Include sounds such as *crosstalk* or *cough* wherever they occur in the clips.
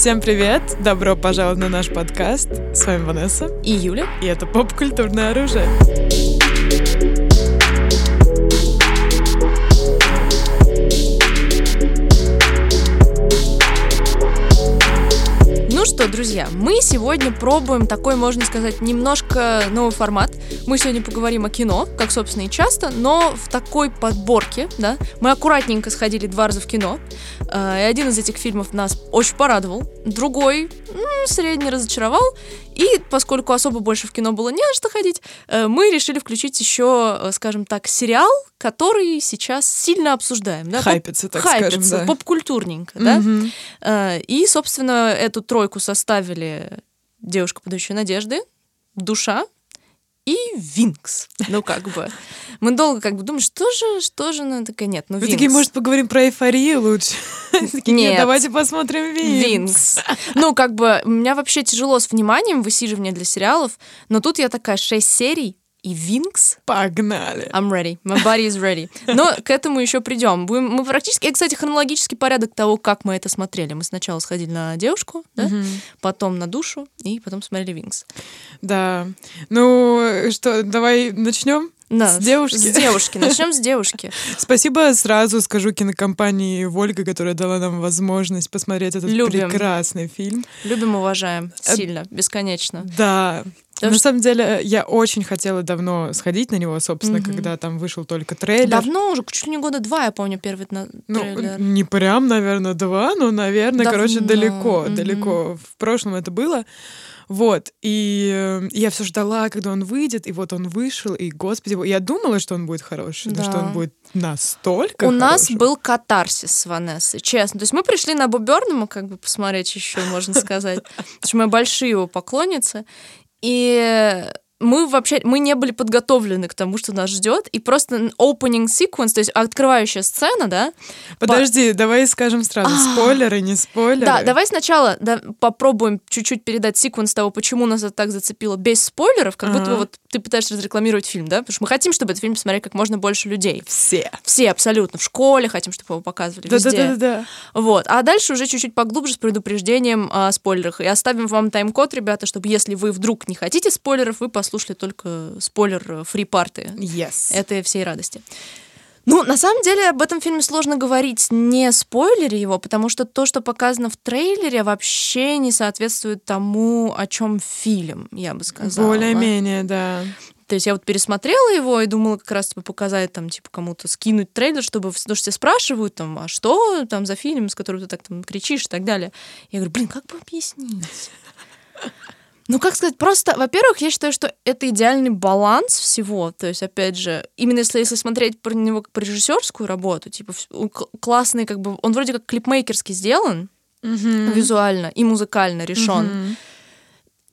Всем привет! Добро пожаловать на наш подкаст. С вами Ванесса. И Юля. И это поп-культурное оружие. Ну что, друзья, мы сегодня пробуем такой, можно сказать, немножко новый формат. Мы сегодня поговорим о кино, как, собственно, и часто, но в такой подборке, да. Мы аккуратненько сходили два раза в кино, э, и один из этих фильмов нас очень порадовал, другой м, средне разочаровал, и поскольку особо больше в кино было не на что ходить, э, мы решили включить еще, э, скажем так, сериал, который сейчас сильно обсуждаем. Да? Хайпится, так Хайпится, скажем, да. поп-культурненько, да. Мгм. Э, И, собственно, эту тройку составили девушка, подающая надежды, душа и Винкс. Ну, как бы. Мы долго как бы думали, что же, что же, ну, такая, нет, ну, Вы Винкс. такие, может, поговорим про эйфорию лучше? *laughs* Такие, Нет, Нет. давайте посмотрим Винкс. Винкс. Ну, как бы, у меня вообще тяжело с вниманием высиживание для сериалов, но тут я такая, шесть серий, и Винкс Погнали. I'm ready. My body is ready. Но к этому еще придем. Будем, мы практически, и, кстати, хронологический порядок того, как мы это смотрели. Мы сначала сходили на девушку, да? потом на душу, и потом смотрели Винкс. Да. Ну, что, давай начнем? Да, С девушки? С девушки. Начнем с девушки. *laughs* Спасибо сразу скажу кинокомпании Вольга, которая дала нам возможность посмотреть этот Любим. прекрасный фильм. Любим, уважаем. Э, Сильно, бесконечно. Да. Потому На что- самом деле, я очень хотела давно сходить на него, собственно, Мгм. когда там вышел только трейлер. Давно уже, чуть ли не года два, я помню, первый на Ну, трейлер. не прям, наверное, два, но, наверное, Давно, короче, далеко, мгм. далеко. В прошлом это было. Вот, и э, я все ждала, когда он выйдет, и вот он вышел, и, господи, я думала, что он будет хороший, но что Да. он будет настолько У нас хорошим. был катарсис с Ванессой, честно. То есть мы пришли на Боберному, как бы посмотреть еще, можно сказать. Потому что мы большие его поклонницы. И мы вообще, мы не были подготовлены к тому, что нас ждет, и просто opening sequence, то есть открывающая сцена, да? Подожди, давай скажем сразу, А. спойлеры, не спойлеры. Да, давай сначала да, попробуем чуть-чуть передать секвенс того, почему нас это так зацепило без спойлеров, как будто вот ты пытаешься разрекламировать фильм, да? Потому что мы хотим, чтобы этот фильм посмотрели как можно больше людей. Все. Все абсолютно. В школе хотим, чтобы его показывали везде. Да-да-да-да. Вот. А дальше уже чуть-чуть поглубже с предупреждением о спойлерах. И оставим вам тайм-код, ребята, чтобы если вы вдруг не хотите спойлеров, вы послушали только спойлер фри парты. Yes. Это всей радости. Ну, на самом деле, об этом фильме сложно говорить, не спойлере его, потому что то, что показано в трейлере, вообще не соответствует тому, о чем фильм, я бы сказала. Более-менее, да. То есть я вот пересмотрела его и думала как раз типа показать там, типа, кому-то скинуть трейлер, чтобы, потому что тебя спрашивают там, а что там за фильм, с которым ты так там кричишь и так далее. Я говорю, блин, как бы объяснить? Ну, как сказать, просто, во-первых, я считаю, что это идеальный баланс всего. То есть, опять же, именно если, если смотреть про него как про режиссерскую работу, типа, классный, как бы, он вроде как клипмейкерски сделан визуально и музыкально решен. Мгм.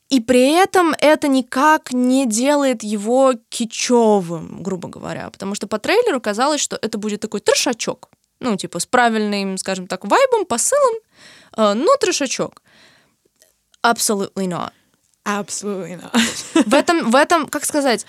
И при этом это никак не делает его кичевым, грубо говоря. Потому что по трейлеру казалось, что это будет такой трешачок. Ну, типа, с правильным, скажем так, вайбом, посылом, э, но трешачок. Absolutely not. Absolutely not. В этом, в этом, как сказать,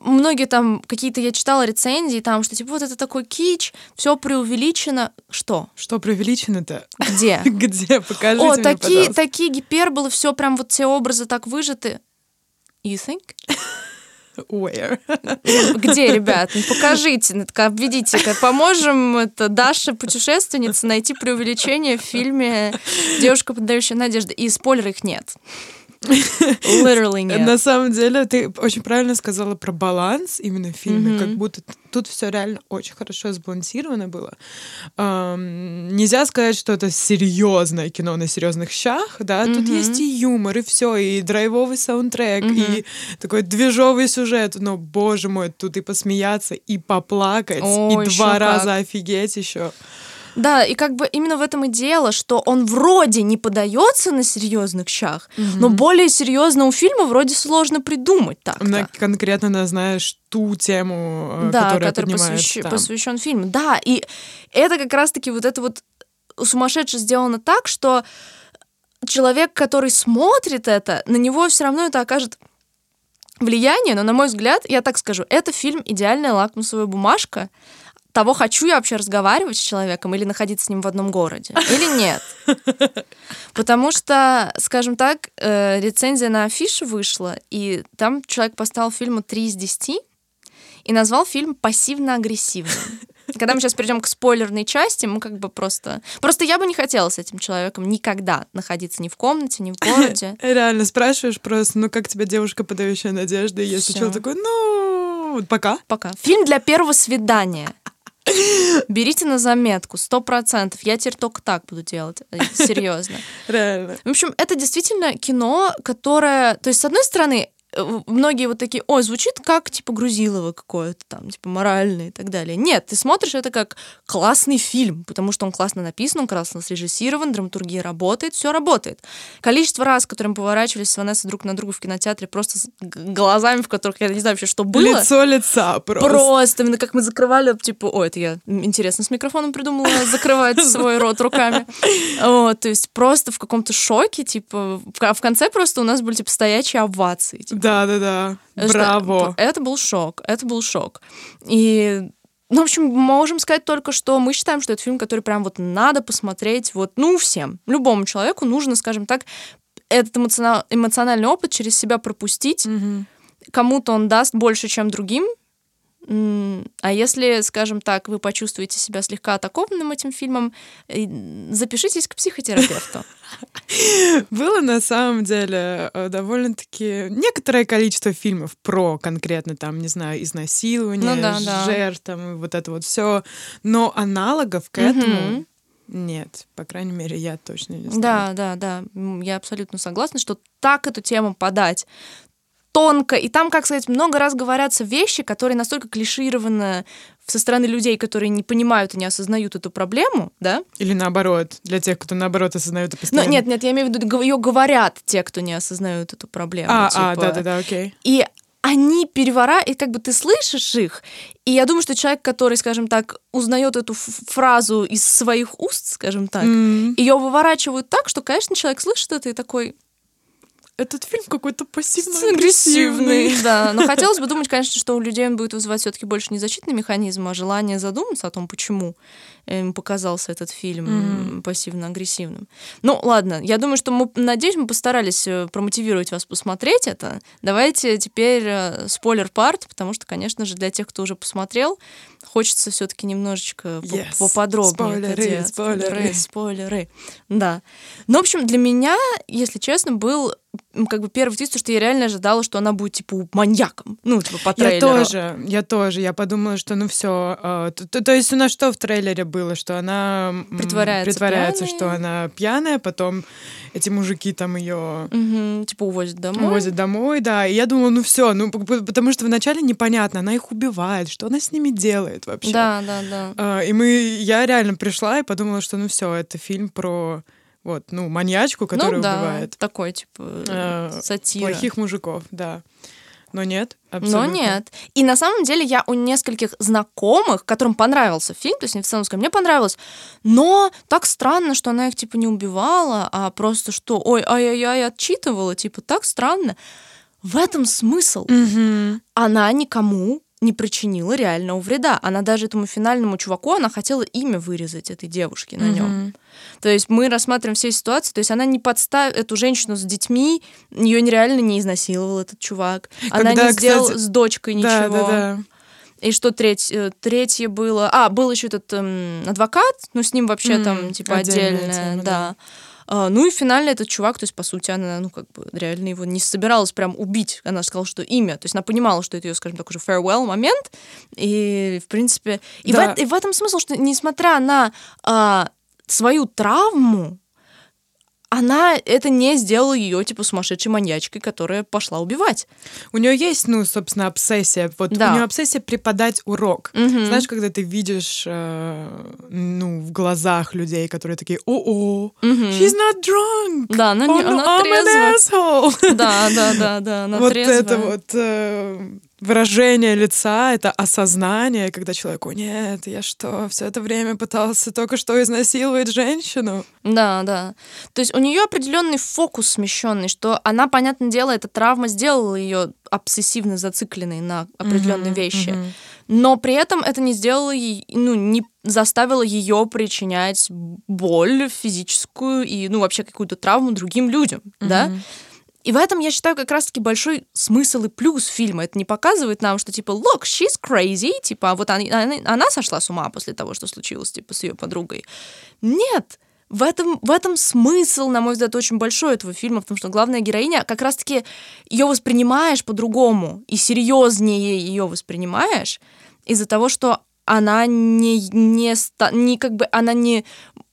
многие там какие-то я читала рецензии, там, что типа вот это такой кич, все преувеличено. Что? Что преувеличено-то? Где? *laughs* Где? Покажите О, мне, такие, пожалуйста. такие гиперболы, все прям вот все образы так выжаты. You think? Where? Где, ребят? Ну, покажите, ну, так, обведите, поможем это Даше, путешественнице, найти преувеличение в фильме «Девушка, подающая надежды». И спойлеров их нет. *laughs* Literally нет. На самом деле, ты очень правильно сказала про баланс именно в фильме, Мгм. как будто тут все реально очень хорошо сбалансировано было. Ам, нельзя сказать, что это серьезное кино на серьезных щах, да, тут Мгм. есть и юмор, и все, и драйвовый саундтрек, Мгм. и такой движовый сюжет, но, боже мой, тут и посмеяться, и поплакать, О, и два как. раза офигеть еще. Да, и как бы именно в этом и дело, что он вроде не подается на серьезных щах, но более серьезного фильма вроде сложно придумать так. На- конкретно на, знаешь, ту тему, э, да, которая поднимается посвящ- там. посвящен фильму. Да, и это как раз-таки вот это вот сумасшедше сделано так, что человек, который смотрит это, на него все равно это окажет влияние, но, на мой взгляд, я так скажу, это фильм «Идеальная лакмусовая бумажка», того, хочу я вообще разговаривать с человеком или находиться с ним в одном городе, или нет. Потому что, скажем так, э, рецензия на афишу вышла, и там человек поставил фильму 3 из 10 и назвал фильм пассивно-агрессивным. Когда мы сейчас перейдем к спойлерной части, мы как бы просто... Просто я бы не хотела с этим человеком никогда находиться ни в комнате, ни в городе. *laughs* Реально спрашиваешь просто, ну как тебе девушка, подающая надежды, если человек такой, ну, пока. Пока. Фильм для первого свидания. Берите на заметку, сто процентов. Я теперь только так буду делать, э, серьезно. Реально. В общем, это действительно кино, которое... То есть, с одной стороны, многие вот такие, ой, звучит как, типа, Грузилова какое-то там, типа, моральное и так далее. Нет, ты смотришь это как классный фильм, потому что он классно написан, он классно срежиссирован, драматургия работает, все работает. Количество раз, которые мы поворачивались с Ванессой друг на друга в кинотеатре, просто с глазами, в которых я не знаю вообще, что было. Лицо лица просто. Просто, именно как мы закрывали, типа, ой, это я интересно с микрофоном придумала закрывать свой рот руками. Вот, то есть просто в каком-то шоке, типа, в в конце просто у нас были, типа, стоячие овации. типа. Да-да-да. Браво. Это был шок, это был шок. И ну, в общем, можем сказать только, что мы считаем, что это фильм, который прям вот надо посмотреть вот, ну, всем. Любому человеку нужно, скажем так, этот эмоциона- эмоциональный опыт через себя пропустить, Мгм. кому-то он даст больше, чем другим. А если, скажем так, вы почувствуете себя слегка атакованным этим фильмом, запишитесь к психотерапевту. *laughs* Было на самом деле э, довольно-таки некоторое количество фильмов про конкретно там, не знаю, изнасилование, Ну да, да. жертв, там, и вот это вот все. Но аналогов к этому нет. По крайней мере, я точно не знаю. Да, да, да. Я абсолютно согласна, что так эту тему подать тонко, и там, как сказать, много раз говорятся вещи, которые настолько клишированы со стороны людей, которые не понимают и не осознают эту проблему, да? Или наоборот, для тех, кто наоборот осознает это Но постоянно. нет, нет, я имею в виду, ее говорят те, кто не осознают эту проблему. А, а, типа. да-да-да, окей. И они перевора, и как бы ты слышишь их, и я думаю, что человек, который, скажем так, узнает эту фразу из своих уст, скажем так, М, ее выворачивают так, что, конечно, человек слышит это и такой Этот фильм какой-то пассивно-агрессивный. агрессивный. Да, но *laughs* хотелось бы думать, конечно, что у людей он будет вызывать все-таки больше не защитный механизм, а желание задуматься о том, почему им показался этот фильм Мгм. пассивно-агрессивным. Ну, ладно, я думаю, что мы, надеюсь, мы постарались э, промотивировать вас посмотреть это. Давайте теперь э, спойлер-парт, потому что, конечно же, для тех, кто уже посмотрел, хочется все-таки немножечко по- Yes. поподробнее Спойлеры, спойлеры. спойлеры, спойлеры. Да. Ну, в общем, для меня, если честно, был как бы первый твист, что я реально ожидала, что она будет, типа, маньяком. Ну, типа, по Я трейлеру. тоже, я тоже. Я подумала, что ну все. то, то- то есть у нас что в трейлере было, что она Притворяется притворяется, что она пьяная, потом эти мужики там ее Мгм, типа, увозят домой. возят домой, да. И я думала, ну все, ну потому что вначале непонятно, она их убивает, что она с ними делает вообще. Да, да, да. А, и мы, я реально пришла и подумала, что ну все, это фильм про вот, ну маньячку, которая ну, да, убивает такой, типа, э, сатира. плохих мужиков, да. Но нет, Но абсолютно. нет. И на самом деле я у нескольких знакомых, которым понравился фильм, то есть они в целом сказали, мне понравилось, но так странно, что она их типа не убивала, а просто что, ой, ай-яй-яй, отчитывала, типа так странно. В этом смысл. Мгм. Она никому не причинила реального вреда. Она даже этому финальному чуваку, она хотела имя вырезать этой девушки на нем. То есть мы рассматриваем все ситуации, то есть она не подставила эту женщину с детьми, ее нереально не изнасиловал этот чувак. она Когда, не сделала кстати, с дочкой ничего. Да, да, да. И что треть, э, третье было... А, был еще этот эм, адвокат, ну, с ним вообще М, там, типа, отдельная отдельная, тема, да. А, ну и финально этот чувак, то есть, по сути, она, ну, как бы, реально его не собиралась прям убить. Она сказала, что имя. То есть она понимала, что это ее, скажем так, уже farewell момент. И, в принципе... И, в, Да. эт- и в этом смысл, что несмотря на а, свою травму, она это не сделала ее, типа, сумасшедшей маньячкой, которая пошла убивать. У нее есть, ну, собственно, обсессия. Вот Да. у нее обсессия преподать урок. Мгм. Знаешь, когда ты видишь, э, ну, в глазах людей, которые такие, о-о, Мгм. she's not drunk. Да, она, не, Oh, она an трезвая. Да, да, да, да, она *laughs* вот трезвая. это вот э, выражение лица, это осознание, когда человек, о нет, я что, все это время пытался только что изнасиловать женщину. Да, да. То есть у нее определенный фокус смещенный, что она, понятное дело, эта травма сделала ее обсессивно зацикленной на определенные Мгм, вещи. мгм. но при этом это не сделало, ей- ну, не заставило ее причинять боль физическую и, ну, вообще какую-то травму другим людям, да? И в этом, я считаю, как раз-таки большой смысл и плюс фильма. Это не показывает нам, что, типа, look, she's crazy, типа, а вот она, она, она сошла с ума после того, что случилось, типа, с ее подругой. Нет, в этом, в этом смысл, на мой взгляд, очень большой этого фильма, потому что главная героиня как раз-таки ее воспринимаешь по-другому и серьезнее ее воспринимаешь из-за того, что она не, не, не как бы она не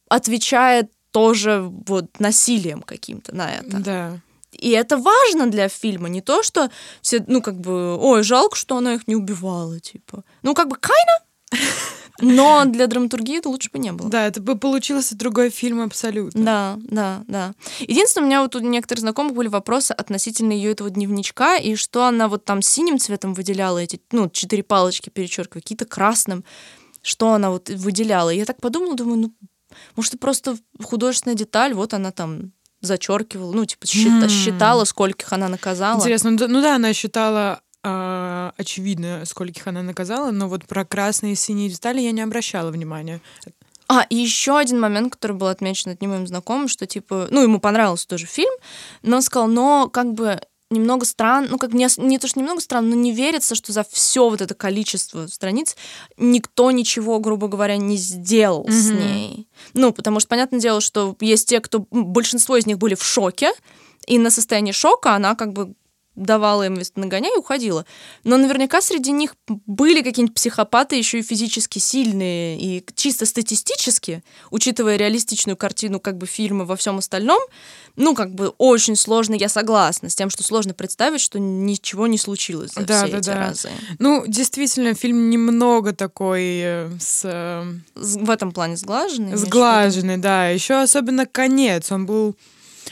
отвечает тоже вот насилием каким-то на это. Да. И это важно для фильма, не то, что все, ну, как бы, ой, жалко, что она их не убивала, типа. Ну, как бы, kinda, *laughs* но для драматургии это лучше бы не было. Да, это бы получился другой фильм абсолютно. Да, да, да. Единственное, у меня вот у некоторых знакомых были вопросы относительно ее этого дневничка, и что она вот там синим цветом выделяла эти, ну, четыре палочки перечеркивая, какие-то красным, что она вот выделяла. И я так подумала, думаю, ну, может, это просто художественная деталь, вот она там зачеркивала, ну, типа, М. считала, скольких она наказала. Интересно, ну да- ну да, она считала а, очевидно, скольких она наказала, но вот про красные и синие детали я не обращала внимания. А, и еще один момент, который был отмечен одним моим знакомым, что, типа, ну, ему понравился тоже фильм, но он сказал, но как бы немного странно, ну, как не, не то, что немного странно, но не верится, что за все вот это количество страниц никто ничего, грубо говоря, не сделал с Мгм. ней. Ну, потому что, понятное дело, что есть те, кто... Большинство из них были в шоке, и на состоянии шока она как бы давала им нагоняй и уходила. Но наверняка среди них были какие-нибудь психопаты еще и физически сильные, и чисто статистически, учитывая реалистичную картину как бы фильма во всем остальном, ну, как бы очень сложно, я согласна с тем, что сложно представить, что ничего не случилось за Да, все да, эти да. разы. Ну, действительно, фильм немного такой э, с э, С- В этом плане сглаженный. сглаженный, да. Еще особенно конец, он был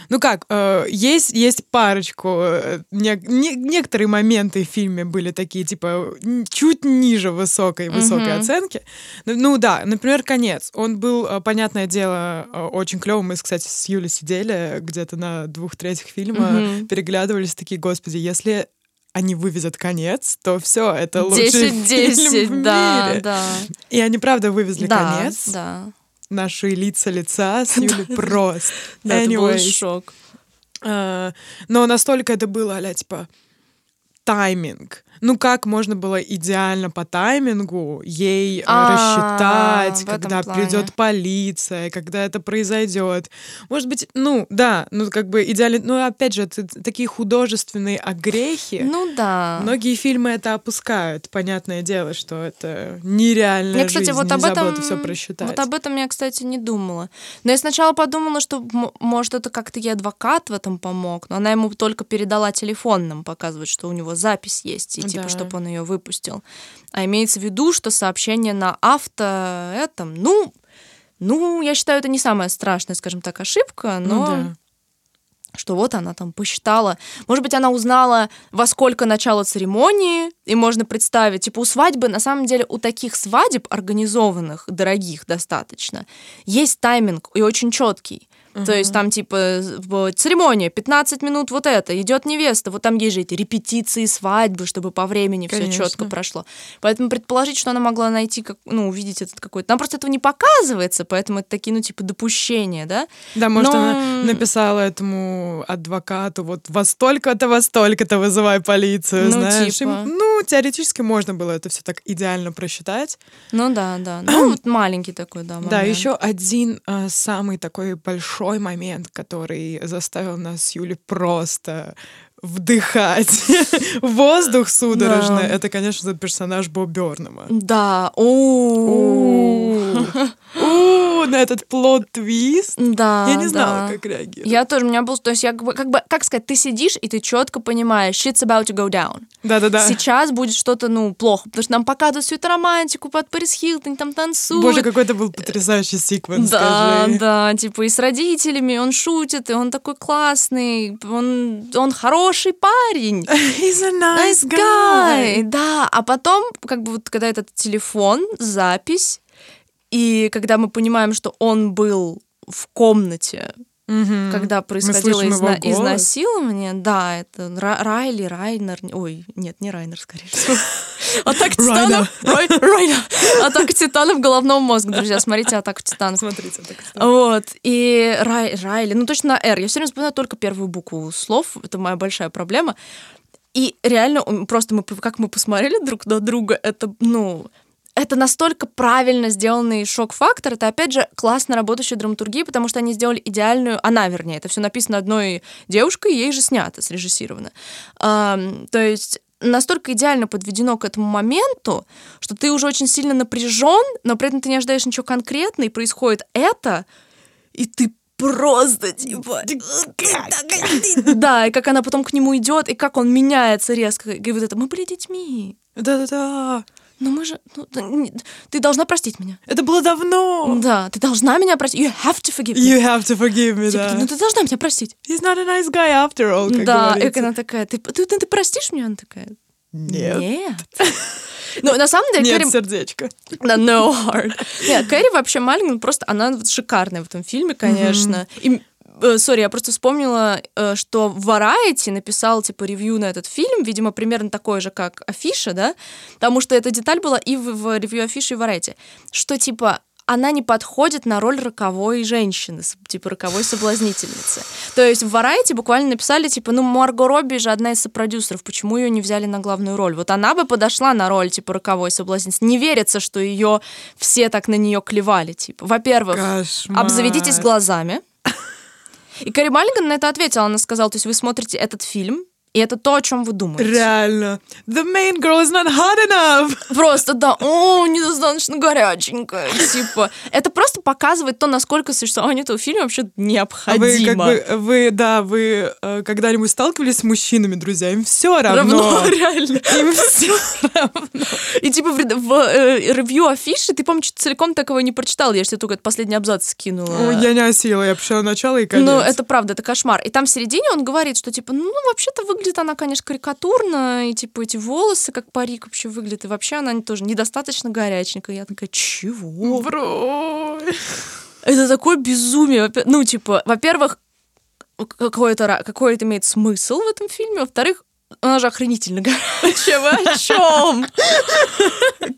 ну как, э, есть, есть парочку, э, не- не- некоторые моменты в фильме были такие, типа, чуть ниже высокой, высокой Мгм. оценки. Ну, ну да, например, конец. Он был, э, понятное дело, э, очень клевым. Мы, кстати, с Юлей сидели где-то на двух третьих фильма, Мгм. переглядывались, такие, господи, если они вывезут конец, то все, это лучший 10-10, *laughs* фильм в да, мире. да. И они, правда, вывезли да, конец. Да, Наши лица лица с *laughs* Юлей просто. да, это был шок. А, но настолько это было, а типа, тайминг. Ну, как можно было идеально по таймингу ей э, А, рассчитать, когда плане. придет полиция, когда это произойдет. Может быть, ну, да, ну, как бы идеально. Ну, опять же, это такие художественные огрехи. Ну да. Многие фильмы это опускают. Понятное дело, что это нереальная Я, кстати, жизнь. вот об этом, все просчитать. вот об этом я, кстати, не думала. Но я сначала подумала, что, может, это как-то ей адвокат в этом помог, но она ему только передала телефон нам показывать, что у него запись есть, и типа, Да. чтобы он ее выпустил. А имеется в виду, что сообщение на авто этом, ну, ну, я считаю, это не самая страшная, скажем так, ошибка, Ну но да. что вот она там посчитала. Может быть, она узнала, во сколько начало церемонии, и можно представить, типа у свадьбы, на самом деле, у таких свадеб организованных, дорогих достаточно, есть тайминг и очень четкий. То есть там типа церемония, 15 минут вот это, идет невеста, вот там есть же эти репетиции свадьбы, чтобы по времени все четко прошло. Поэтому предположить, что она могла найти, как, ну, увидеть этот какой-то... Там просто этого не показывается, поэтому это такие, ну, типа, допущения, да? Да, может, Но- она написала этому адвокату, вот во столько-то, во столько-то вызывай полицию, Ну, знаешь. типа. И, ну, теоретически можно было это все так идеально просчитать. Ну да, да. Ну, вот маленький такой, да. Да, момент. еще один э, самый такой большой момент, который заставил нас с Юлей просто вдыхать *laughs* воздух судорожно, Да. это, конечно, персонаж Бо Бёрнама. Да. О. *laughs* На этот плод-твист. Да. Я не знала, да. как реагировать. Я тоже, у меня был, то есть я как бы, как сказать, ты сидишь и ты четко понимаешь, shit's about to go down. Да-да-да. Сейчас будет что-то, ну, плохо, потому что нам показывают всю эту романтику под Пэрис Хилтон, там танцуют. Боже, какой это был потрясающий секвенс, Да, скажи. да, типа и с родителями, он шутит, и он такой классный, он, он хороший парень. *laughs* He's a nice Nice guy. guy. Да, а потом, как бы вот когда этот телефон, запись, и когда мы понимаем, что он был в комнате, Мгм. когда происходило изна- изнасилование, да, это Ра- Райли, Райнер, ой, нет, не Райнер, скорее всего. *laughs* Атака титанов. Ройна. Атака титанов головного мозга, друзья. Смотрите Атаку титанов. Смотрите, так Вот. И Рай, Райли, ну точно на «Р». Я все время вспоминаю только первую букву слов. Это моя большая проблема. И реально, просто мы, как мы посмотрели друг на друга, это, ну, это настолько правильно сделанный шок-фактор. Это, опять же, классно работающая драматургия, потому что они сделали идеальную... Она, вернее, это все написано одной девушкой, ей же снято, срежиссировано. Ам, то есть настолько идеально подведено к этому моменту, что ты уже очень сильно напряжен, но при этом ты не ожидаешь ничего конкретного, и происходит это, и ты просто типа... Да, и как она потом к нему идет, и как он меняется резко. И вот это, мы были детьми. Да-да-да. Но мы же... ну, ты должна простить меня. Это было давно. Да, ты должна меня простить. You have to forgive me. You have to forgive me, Типа, да. ну ты должна меня простить. He's not a nice guy after all, как да, и говорится. она такая, ты, ты, ты, ты простишь меня? Она такая, Нет. нет. *laughs* Ну, на самом деле, Нет Кэрри... сердечка. Да, no heart. Нет, Кэрри вообще Маллиган просто, она вот шикарная в этом фильме, конечно. И э, Sorry, я просто вспомнила, э, что Variety написал, типа, ревью на этот фильм, видимо, примерно такое же, как Афиша, да? Потому что эта деталь была и в, в ревью Афиши, и Variety. Что, типа, она не подходит на роль роковой женщины, типа роковой соблазнительницы. То есть в Variety буквально написали, типа, ну, Марго Робби же одна из сопродюсеров, почему ее не взяли на главную роль? Вот она бы подошла на роль, типа, роковой соблазнительницы. Не верится, что ее все так на нее клевали, типа. Во-первых, обзаведитесь глазами. И Кэрри Маллиган на это ответила. Она сказала, то есть вы смотрите этот фильм, и это то, о чем вы думаете. Реально. The main girl is not hot enough. *laughs* Просто, да, о, недостаточно горяченькая, типа. Это просто показывает то, насколько существование этого фильма вообще А вы, как необходимо. бы, вы, да, вы э, когда-нибудь сталкивались с мужчинами, друзья? Им все равно. Равно, *laughs* реально. Им все равно. *laughs* И типа в, в, э, ревью афиши ты, что-то целиком такого не прочитал. Я же тебе только этот последний абзац скинула. Ой, Я не осилила, я пришла начало и конец. Ну, это правда, это кошмар. И там в середине он говорит, что, типа, ну, вообще-то выглядит она, конечно, карикатурно, и, типа, эти волосы, как парик вообще выглядит, и вообще она тоже недостаточно горяченькая. Я такая, чего? Бро. Это такое безумие. Ну, типа, во-первых, какой-то, ра- какой это имеет смысл в этом фильме, во-вторых, она же охренительно горячая. Вы о чем?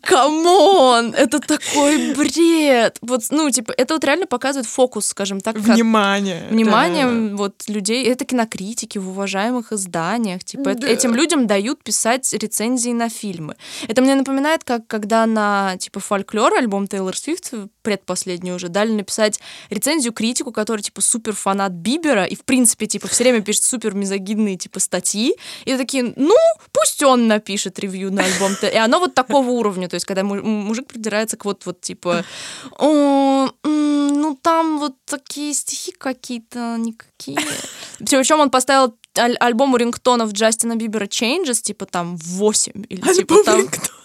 Come on! Это такой бред. Вот, ну, типа, это вот реально показывает фокус, скажем так, как- Внимание. вниманием вот людей. Это кинокритики в уважаемых изданиях. Типа, Да. этим людям дают писать рецензии на фильмы. Это мне напоминает, как когда на типа фольклор альбом Тейлор Свифт предпоследний уже дали написать рецензию критику, который типа супер фанат Бибера и в принципе типа все время пишет супер мизогидные типа статьи. И такие, ну пусть он напишет ревью на альбом. И оно вот такого уровня, то есть когда му- мужик придирается к вот вот типа, «О, м, ну там вот такие стихи какие-то никакие. Причем он поставил аль- альбому рингтонов Джастина Бибера Changes, типа там 8 или типа там рингтон.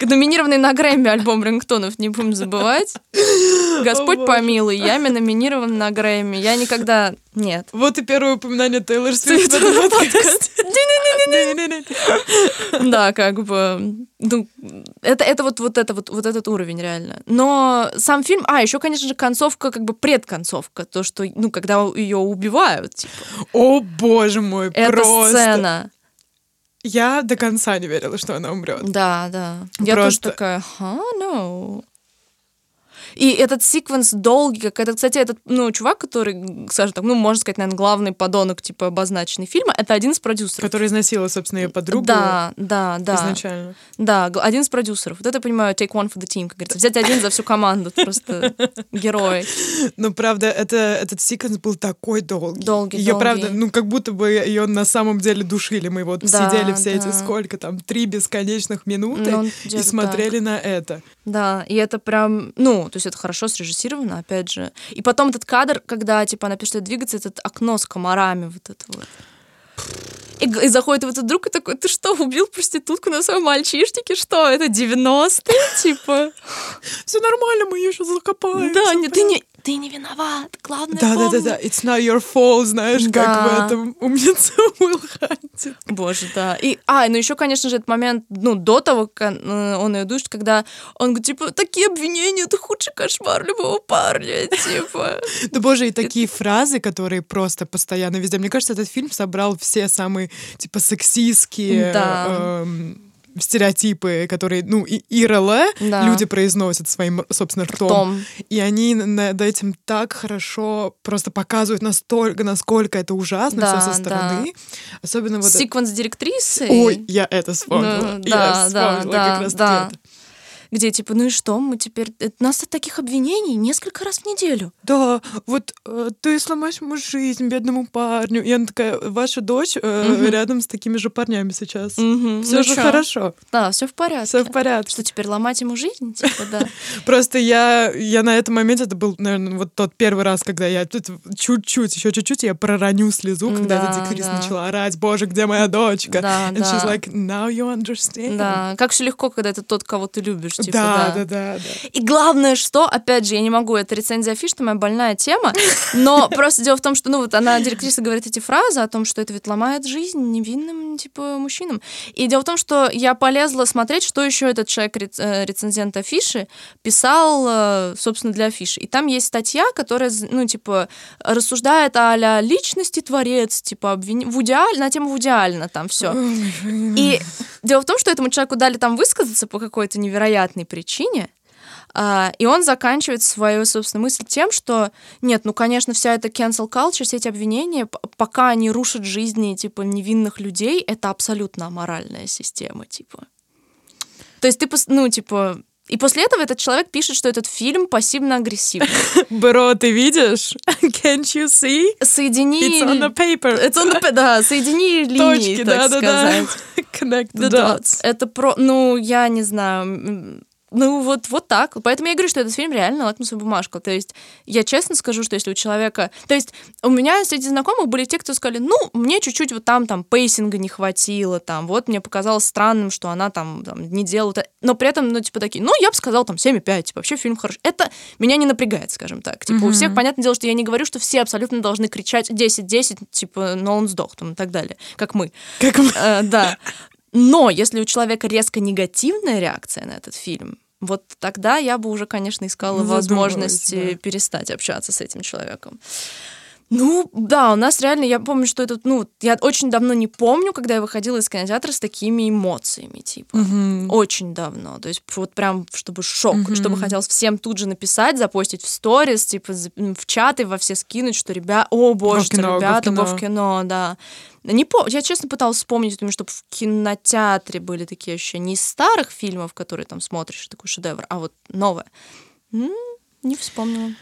Номинированный на Грэмми альбом рингтонов, не будем забывать. *laughs* Господь помилуй, Ями номинирован на Грэмми. Я никогда... Нет. Вот и первое упоминание Тейлор Свифт в Свифт этом подкасте. *laughs* Да, как бы... Ну, это, это вот, вот, это вот, вот этот уровень реально. Но сам фильм... А, еще, конечно же, концовка, как бы предконцовка. То, что, ну, когда ее убивают, типа. О, боже мой, Эта просто. сцена. Я до конца не верила, что она умрет. Да, да. Я тоже такая, ха, no. И этот секвенс долгий, как этот, кстати, этот, ну, чувак, который, скажем так, ну, можно сказать, наверное, главный подонок, типа, обозначенный фильма, это один из продюсеров. Который изнасиловал, собственно, ее подругу Да, да, да. изначально. Да, один из продюсеров. Вот это, я понимаю, take one for the team, как говорится. Взять один за всю команду, просто герой. Но правда, это, этот секвенс был такой долгий. Долгий, Ее, правда, ну как будто бы ее на самом деле душили. Мы вот Да, сидели все эти да. сколько там, три бесконечных минуты Ну, и смотрели на это. Да, и это прям, ну, то есть это хорошо срежиссировано, опять же. И потом этот кадр, когда, типа, она пишет двигаться, этот окно с комарами, вот это вот. И, и заходит в этот друг и такой, ты что, убил проститутку на своем мальчишнике? Что, это 90-е, типа? Все нормально, мы ее сейчас закопаем. Да, не, ты не, ты не виноват, главное Да, да, да, помни. да. It's not your fault, знаешь, как Да. в этом умница Уилл Хантинг. Боже, да. И, а, ну еще, конечно же, этот момент, ну, до того, как э, он ее душит, когда он говорит, типа, такие обвинения, это худший кошмар любого парня, *laughs* типа. Да боже, и такие фразы, которые просто постоянно везде. Мне кажется, этот фильм собрал все самые, типа, сексистские Да. эм, стереотипы, которые, ну, и ИРЛ Да. люди произносят своим, собственно, ртом. Том. И они над этим так хорошо просто показывают настолько, насколько это ужасно Да, все со стороны. Особенно вот... Секвенс директрисы. Ой, я это вспомнила. Ну, я да, да, вспомнила да, как раз да. это. Где типа, ну и что, мы теперь... э, Нас от таких обвинений несколько раз в неделю. Да, вот э, ты сломаешь ему жизнь, бедному парню. И она такая, ваша дочь э, Мгм. рядом с такими же парнями сейчас. Мгм. Все Ну же чё? хорошо, Да, все в порядке. все в порядке. Что теперь ломать ему жизнь? Типа, да. *laughs* Просто я, я на этом моменте, это был, наверное, вот тот первый раз, когда я чуть-чуть, еще чуть-чуть, я пророню слезу, когда Да, эта директриса да. начала орать, боже, где моя дочка? Да, And she's да. like, now you understand. Да, как все легко, когда это тот, кого ты любишь, типа, да, да. да, да, да. И главное, что, опять же, я не могу, это рецензия афиш, это моя больная тема, но *laughs* просто дело в том, что, ну, вот она, директриса, говорит эти фразы о том, что это ведь ломает жизнь невинным, типа, мужчинам. И дело в том, что я полезла смотреть, что еще этот человек, э, рецензент афиши, писал, э, собственно, для афиши. И там есть статья, которая, ну, типа, рассуждает а личности творец, типа, обвини... Вуди Аль- на тему Вуди Аллена там все. И дело в том, что этому человеку дали там высказаться по какой-то невероятной причине, а, и он заканчивает свою, собственно, мысль тем, что нет, ну, конечно, вся эта cancel culture, все эти обвинения, пока они рушат жизни, типа, невинных людей, это абсолютно аморальная система, типа. То есть ты, ну, типа... И после этого этот человек пишет, что этот фильм пассивно-агрессивный. *laughs* Бро, ты видишь? Can't you see? Соедини... It's on the paper. It's on the да, соедини линии, Точки, так сказать. *laughs* Connect the dots. Это про... Ну, я не знаю... Ну, вот, вот так. Поэтому я говорю, что этот фильм реально лакмусовая бумажка. То есть я честно скажу, что если у человека... То есть у меня среди знакомых были те, кто сказали, ну, мне чуть-чуть вот там, там, пейсинга не хватило, там, вот мне показалось странным, что она там, там не делала... это». Но при этом, ну, типа, такие, ну, я бы сказал, там, 7,5, типа, вообще фильм хороший. Это меня не напрягает, скажем так. Типа, у Мгм. всех, понятное дело, что я не говорю, что все абсолютно должны кричать 10-10, типа, но он сдох, там, и так далее, как мы. Как мы- Э, да. Но если у человека резко негативная реакция на этот фильм, вот тогда я бы уже, конечно, искала Задумалась, возможности да. перестать общаться с этим человеком. Ну, да, у нас реально, я помню, что это, ну, я очень давно не помню, когда я выходила из кинотеатра с такими эмоциями, типа. Мгм. Очень давно. То есть вот прям, чтобы шок, Мгм. чтобы хотелось всем тут же написать, запостить в сторис, типа в чаты во все скинуть, что ребята, о боже, в ребята, го кино». в кино, да. Не по... Я, честно, пыталась вспомнить, думаю, чтобы в кинотеатре были такие ощущения. Не из старых фильмов, которые там смотришь, такой шедевр, а вот новое. М, Не вспомнила.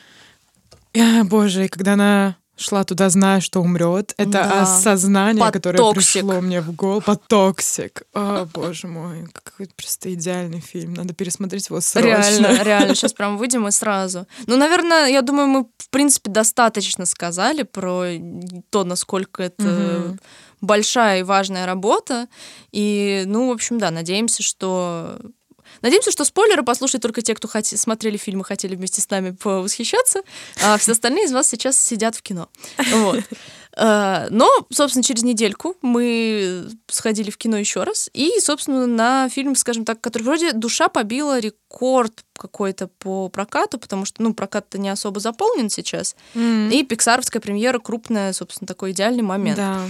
Боже, и когда она шла туда, зная, что умрет, это Да. осознание, Под которое Toxic. пришло мне в голову. Под Toxic. О, боже мой, какой просто идеальный фильм. Надо пересмотреть его срочно. Реально, *laughs* реально. Сейчас прям выйдем и сразу. Ну, наверное, я думаю, мы, в принципе, достаточно сказали про то, насколько это Мгм. большая и важная работа. И, ну, в общем, да, надеемся, что... Надеемся, что спойлеры послушают только те, кто хоте- смотрели фильм и хотели вместе с нами повосхищаться, а все остальные из вас сейчас сидят в кино. Вот. Э, Но, собственно, через недельку мы сходили в кино еще раз. И, собственно, на фильм, скажем так, который вроде душа побила рекорд какой-то по прокату, потому что, ну, прокат-то не особо заполнен сейчас. М. И пиксаровская премьера крупная, собственно, такой идеальный момент. Да.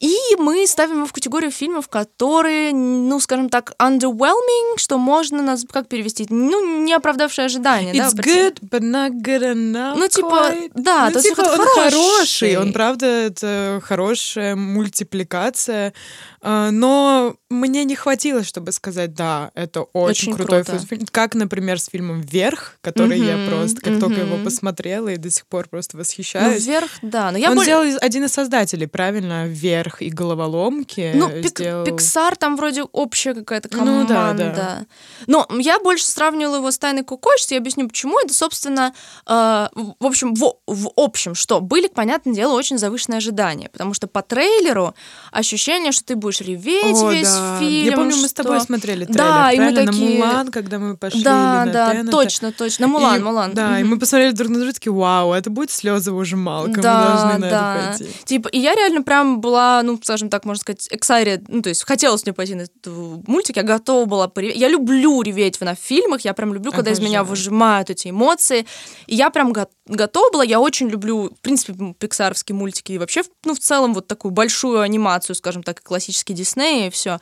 И мы ставим его в категорию фильмов, которые, ну, скажем так, underwhelming, что можно нас как перевести? Ну, не оправдавшие ожидания, да? It's по- good, but not good enough. Ну, типа, quite. да, ну, то есть типа, вот он хороший. хороший. Он, правда, это хорошая мультипликация. А, Но мне не хватило, чтобы сказать, да, это очень, Очень крутой круто. фильм. Как, например, с фильмом «Вверх», который я Мгм, просто, как только его посмотрела, и до сих пор просто Ну, восхищаюсь. вверх, да. Но я Он более- сделал один из создателей, правильно, «Вверх» и «Головоломки». Ну, пик- сделал... Пиксар там вроде общая какая-то Ну команда. да, да. Но я больше сравнивала его с «Тайной Коко», сейчас я объясню, почему. Это, собственно, э, в общем, в, в общем, что были, понятное дело, очень завышенные ожидания, потому что по трейлеру ощущение, что ты будешь реветь О, весь да. фильм. Я помню, мы с что- тобой смотрели трейлер, Да, и мы такие- На Мулан, когда мы пошли Да, да, Тенета. точно, точно. На Мулан, И- Мулан. Да, и Мгм. мы посмотрели друг на друга, такие, вау, это будет слезовыжималка, Да, мы должны на да. это пойти. Типа, и я реально прям была, ну, скажем так, можно сказать, excited, ну, то есть хотелось мне пойти на этот мультик, я готова была пореветь. Я люблю реветь на фильмах, я прям люблю, когда из меня Обожаю. выжимают эти эмоции. И я прям го- готова была, я очень люблю, в принципе, пиксаровские мультики и вообще, ну, в целом, вот такую большую анимацию, скажем так, и классический Дисней и все.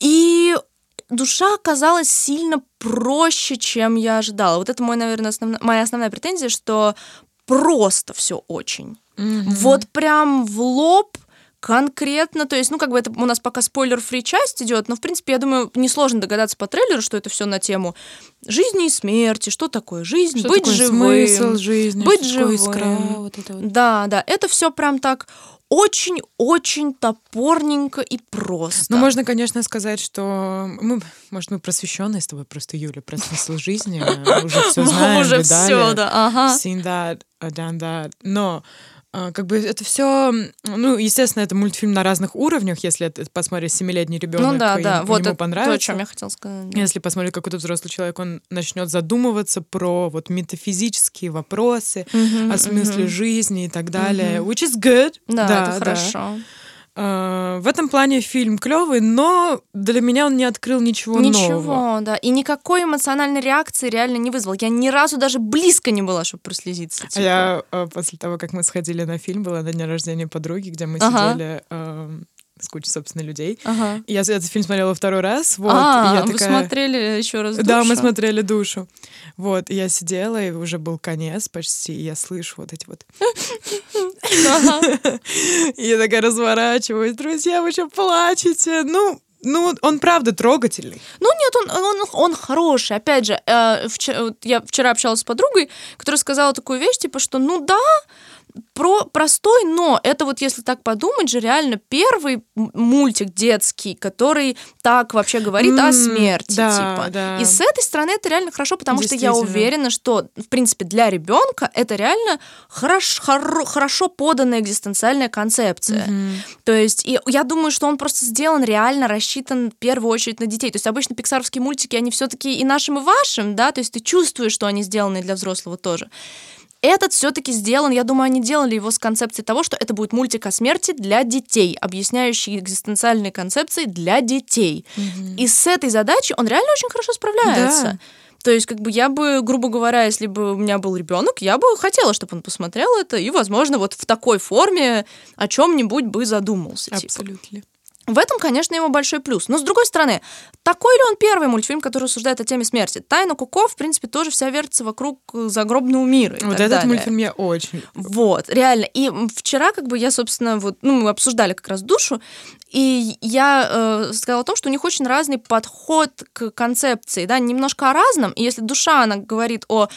И душа оказалась сильно проще, чем я ожидала. Вот это мой, наверное, основна, моя основная претензия, что просто все очень. Мгм. Вот прям в лоб конкретно, то есть, ну, как бы это у нас пока спойлер-фри часть идет, но, в принципе, я думаю, несложно догадаться по трейлеру, что это все на тему жизни и смерти, что такое жизнь, Что быть такое живым. смысл жизни, быть живым. искра, вот это вот. Да, да, это все прям так очень-очень топорненько и просто. Ну, можно, конечно, сказать, что мы, может, мы просвещенные с тобой, просто Юля, про смысл жизни, мы уже все *laughs* знаем, уже все, да, ага. seen that, uh, done that. Но как бы это все, ну, естественно, это мультфильм на разных уровнях, если это посмотреть семилетний ребенок, Ну да, и да, вот ему это понравится. то, о чем я хотела сказать. да. Если посмотреть какой-то взрослый человек, он начнет задумываться про вот метафизические вопросы, Мгм, о смысле мгм. жизни и так далее, which is good. Да, это хорошо. А, в этом плане фильм клевый, но для меня он не открыл ничего, Ничего, нового. да. И никакой эмоциональной реакции реально не вызвал. Я ни разу даже близко не была, чтобы прослезиться. А типа. я а, после того, как мы сходили на фильм, была на день рождения подруги, где мы Ага. сидели ам, с кучей, собственно, людей. Ага. И я этот фильм смотрела второй раз. Вот, а, и я вы такая... смотрели еще раз Да, мы «Душу»? смотрели душу. Вот, и я сидела, и уже был конец почти, и я слышу вот эти вот... И я такая разворачиваюсь, друзья, вы что, плачете? Ну, ну, он правда трогательный. Ну нет, он, он, он хороший. Опять же, э, вчера, я вчера общалась с подругой, которая сказала такую вещь, типа, что ну да, про, простой, но это вот если так подумать же, реально первый мультик детский, который так вообще говорит о М, смерти, да, типа. да. И с этой стороны это реально хорошо, потому что я уверена, что, в принципе, для ребенка это реально хорош, хоро- хорошо поданная экзистенциальная концепция. То есть, и я думаю, что он просто сделан реально рассчитан в первую очередь на детей. То есть обычно пиксаровские мультики, они все-таки и нашим, и вашим, да, то есть ты чувствуешь, что они сделаны для взрослого тоже. Этот все-таки сделан, я думаю, они делали его с концепцией того, что это будет мультик о смерти для детей, объясняющий экзистенциальные концепции для детей. И с этой задачей он реально очень хорошо справляется. Да. То есть, как бы я бы, грубо говоря, если бы у меня был ребенок, я бы хотела, чтобы он посмотрел это и, возможно, вот в такой форме о чем-нибудь бы задумался. типа. В этом, конечно, его большой плюс. Но, с другой стороны, такой ли он первый мультфильм, который рассуждает о теме смерти? «Тайна Куко», в принципе, тоже вся вертится вокруг э, загробного мира и Вот этот далее. мультфильм я очень... Вот, реально. И вчера, как бы, я, собственно, вот, ну, мы обсуждали как раз душу, и я э, сказала о том, что у них очень разный подход к концепции, да, немножко о разном. И если душа, она говорит о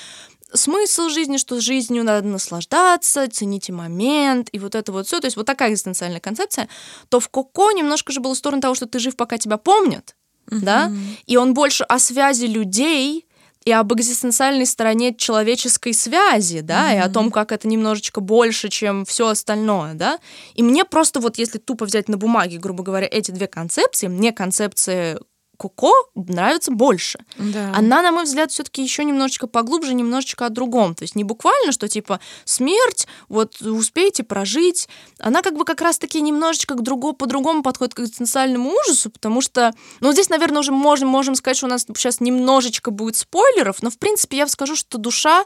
смысл жизни, что жизнью надо наслаждаться, цените момент, и вот это вот все, то есть вот такая экзистенциальная концепция, то в Коко немножко же было в сторону того, что ты жив, пока тебя помнят, да, и он больше о связи людей и об экзистенциальной стороне человеческой связи, да, и о том, как это немножечко больше, чем все остальное, да. И мне просто вот, если тупо взять на бумаге, грубо говоря, эти две концепции, мне концепция Коко нравится больше. Да. Она, на мой взгляд, все-таки еще немножечко поглубже, немножечко о другом. То есть не буквально, что типа смерть, вот успейте прожить. Она как бы как раз-таки немножечко к другому, по-другому подходит к экзистенциальному ужасу, потому что, ну, здесь, наверное, уже можем, можем сказать, что у нас сейчас немножечко будет спойлеров, но, в принципе, я скажу, что «Душа»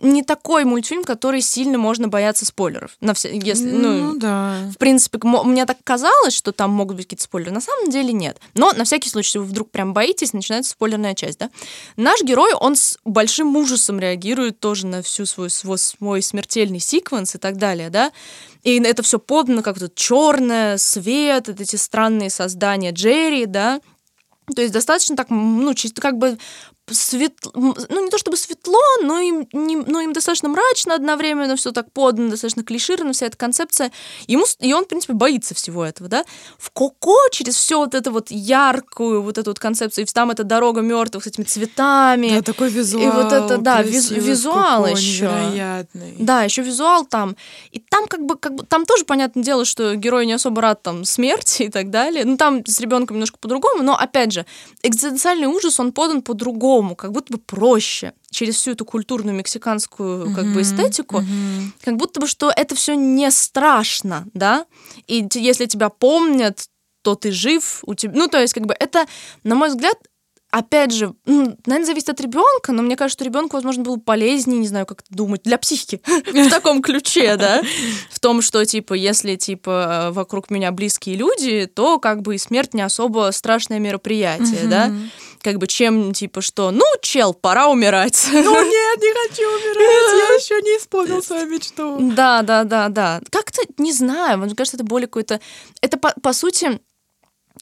не такой мультфильм, который сильно можно бояться спойлеров. На все, если, ну, Ну да. в принципе, мне так казалось, что там могут быть какие-то спойлеры. На самом деле нет. Но на всякий случай, если вы вдруг прям боитесь, начинается спойлерная часть, да? Наш герой, он с большим ужасом реагирует тоже на всю свой, свой, свой смертельный секвенс и так далее, да? И это все подано как тут черное, свет, вот эти странные создания Джерри, да? То есть достаточно так, ну, чисто как бы светло, ну, не то чтобы светло, но им, не- но им достаточно мрачно одновременно, все так подано, достаточно клишировано, вся эта концепция. Ему, и он, в принципе, боится всего этого, да. В Коко через все вот это вот яркую вот эту вот концепцию, и там эта дорога мертвых с этими цветами. Да, такой визуал. вот это, да, виз- визуал Коко, ещё. Невероятный. Да, еще визуал там. И там как бы, как бы, там тоже понятное дело, что герой не особо рад там смерти и так далее. Ну, там с ребенком немножко по-другому, но опять же, экзистенциальный ужас, он подан по-другому, как будто бы проще через всю эту культурную мексиканскую как бы эстетику, Мгм. как будто бы что это все не страшно, да? И если тебя помнят, то ты жив, у тебя, ну то есть как бы это, на мой взгляд, опять же, ну, наверное, зависит от ребенка, но мне кажется, что ребенку, возможно, было полезнее, не знаю, как думать, для психики *laughs* в таком ключе, да, в том, что, типа, если, типа, вокруг меня близкие люди, то, как бы, и смерть не особо страшное мероприятие, да, как бы, чем, типа, что, ну, чел, пора умирать. *laughs* Ну нет, не хочу умирать, я *laughs* еще не исполнил свою мечту. Да, да, да, да. Как-то, не знаю, мне кажется, это более какой-то... Это, по, по сути,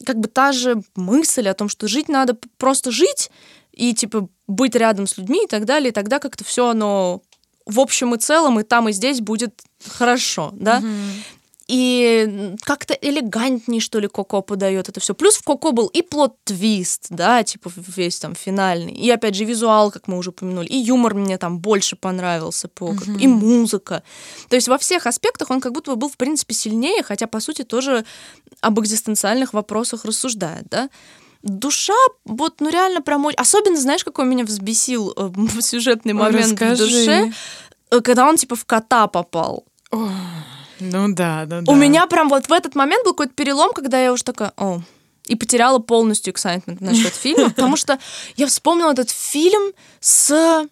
как бы та же мысль о том, что жить надо просто жить и, типа, быть рядом с людьми и так далее, и тогда как-то все оно в общем и целом и там, и здесь будет хорошо, да. Mm-hmm. И как-то элегантнее, что ли, Коко подает это все. Плюс в Коко был и плод-твист, да, типа весь там финальный. И опять же визуал, как мы уже упомянули. И юмор мне там больше понравился, по, mm-hmm. и музыка. То есть во всех аспектах он как будто бы был, в принципе, сильнее, хотя, по сути, тоже об экзистенциальных вопросах рассуждает, да душа, вот, ну реально прям... Особенно, знаешь, какой меня взбесил э, *laughs* сюжетный момент Расскажи. в душе, э, когда он, типа, в кота попал. Oh. Ну да, да, да. У меня прям вот в этот момент был какой-то перелом, когда я уже такая, о, и потеряла полностью excitement насчет *laughs* фильма, потому что я вспомнила этот фильм с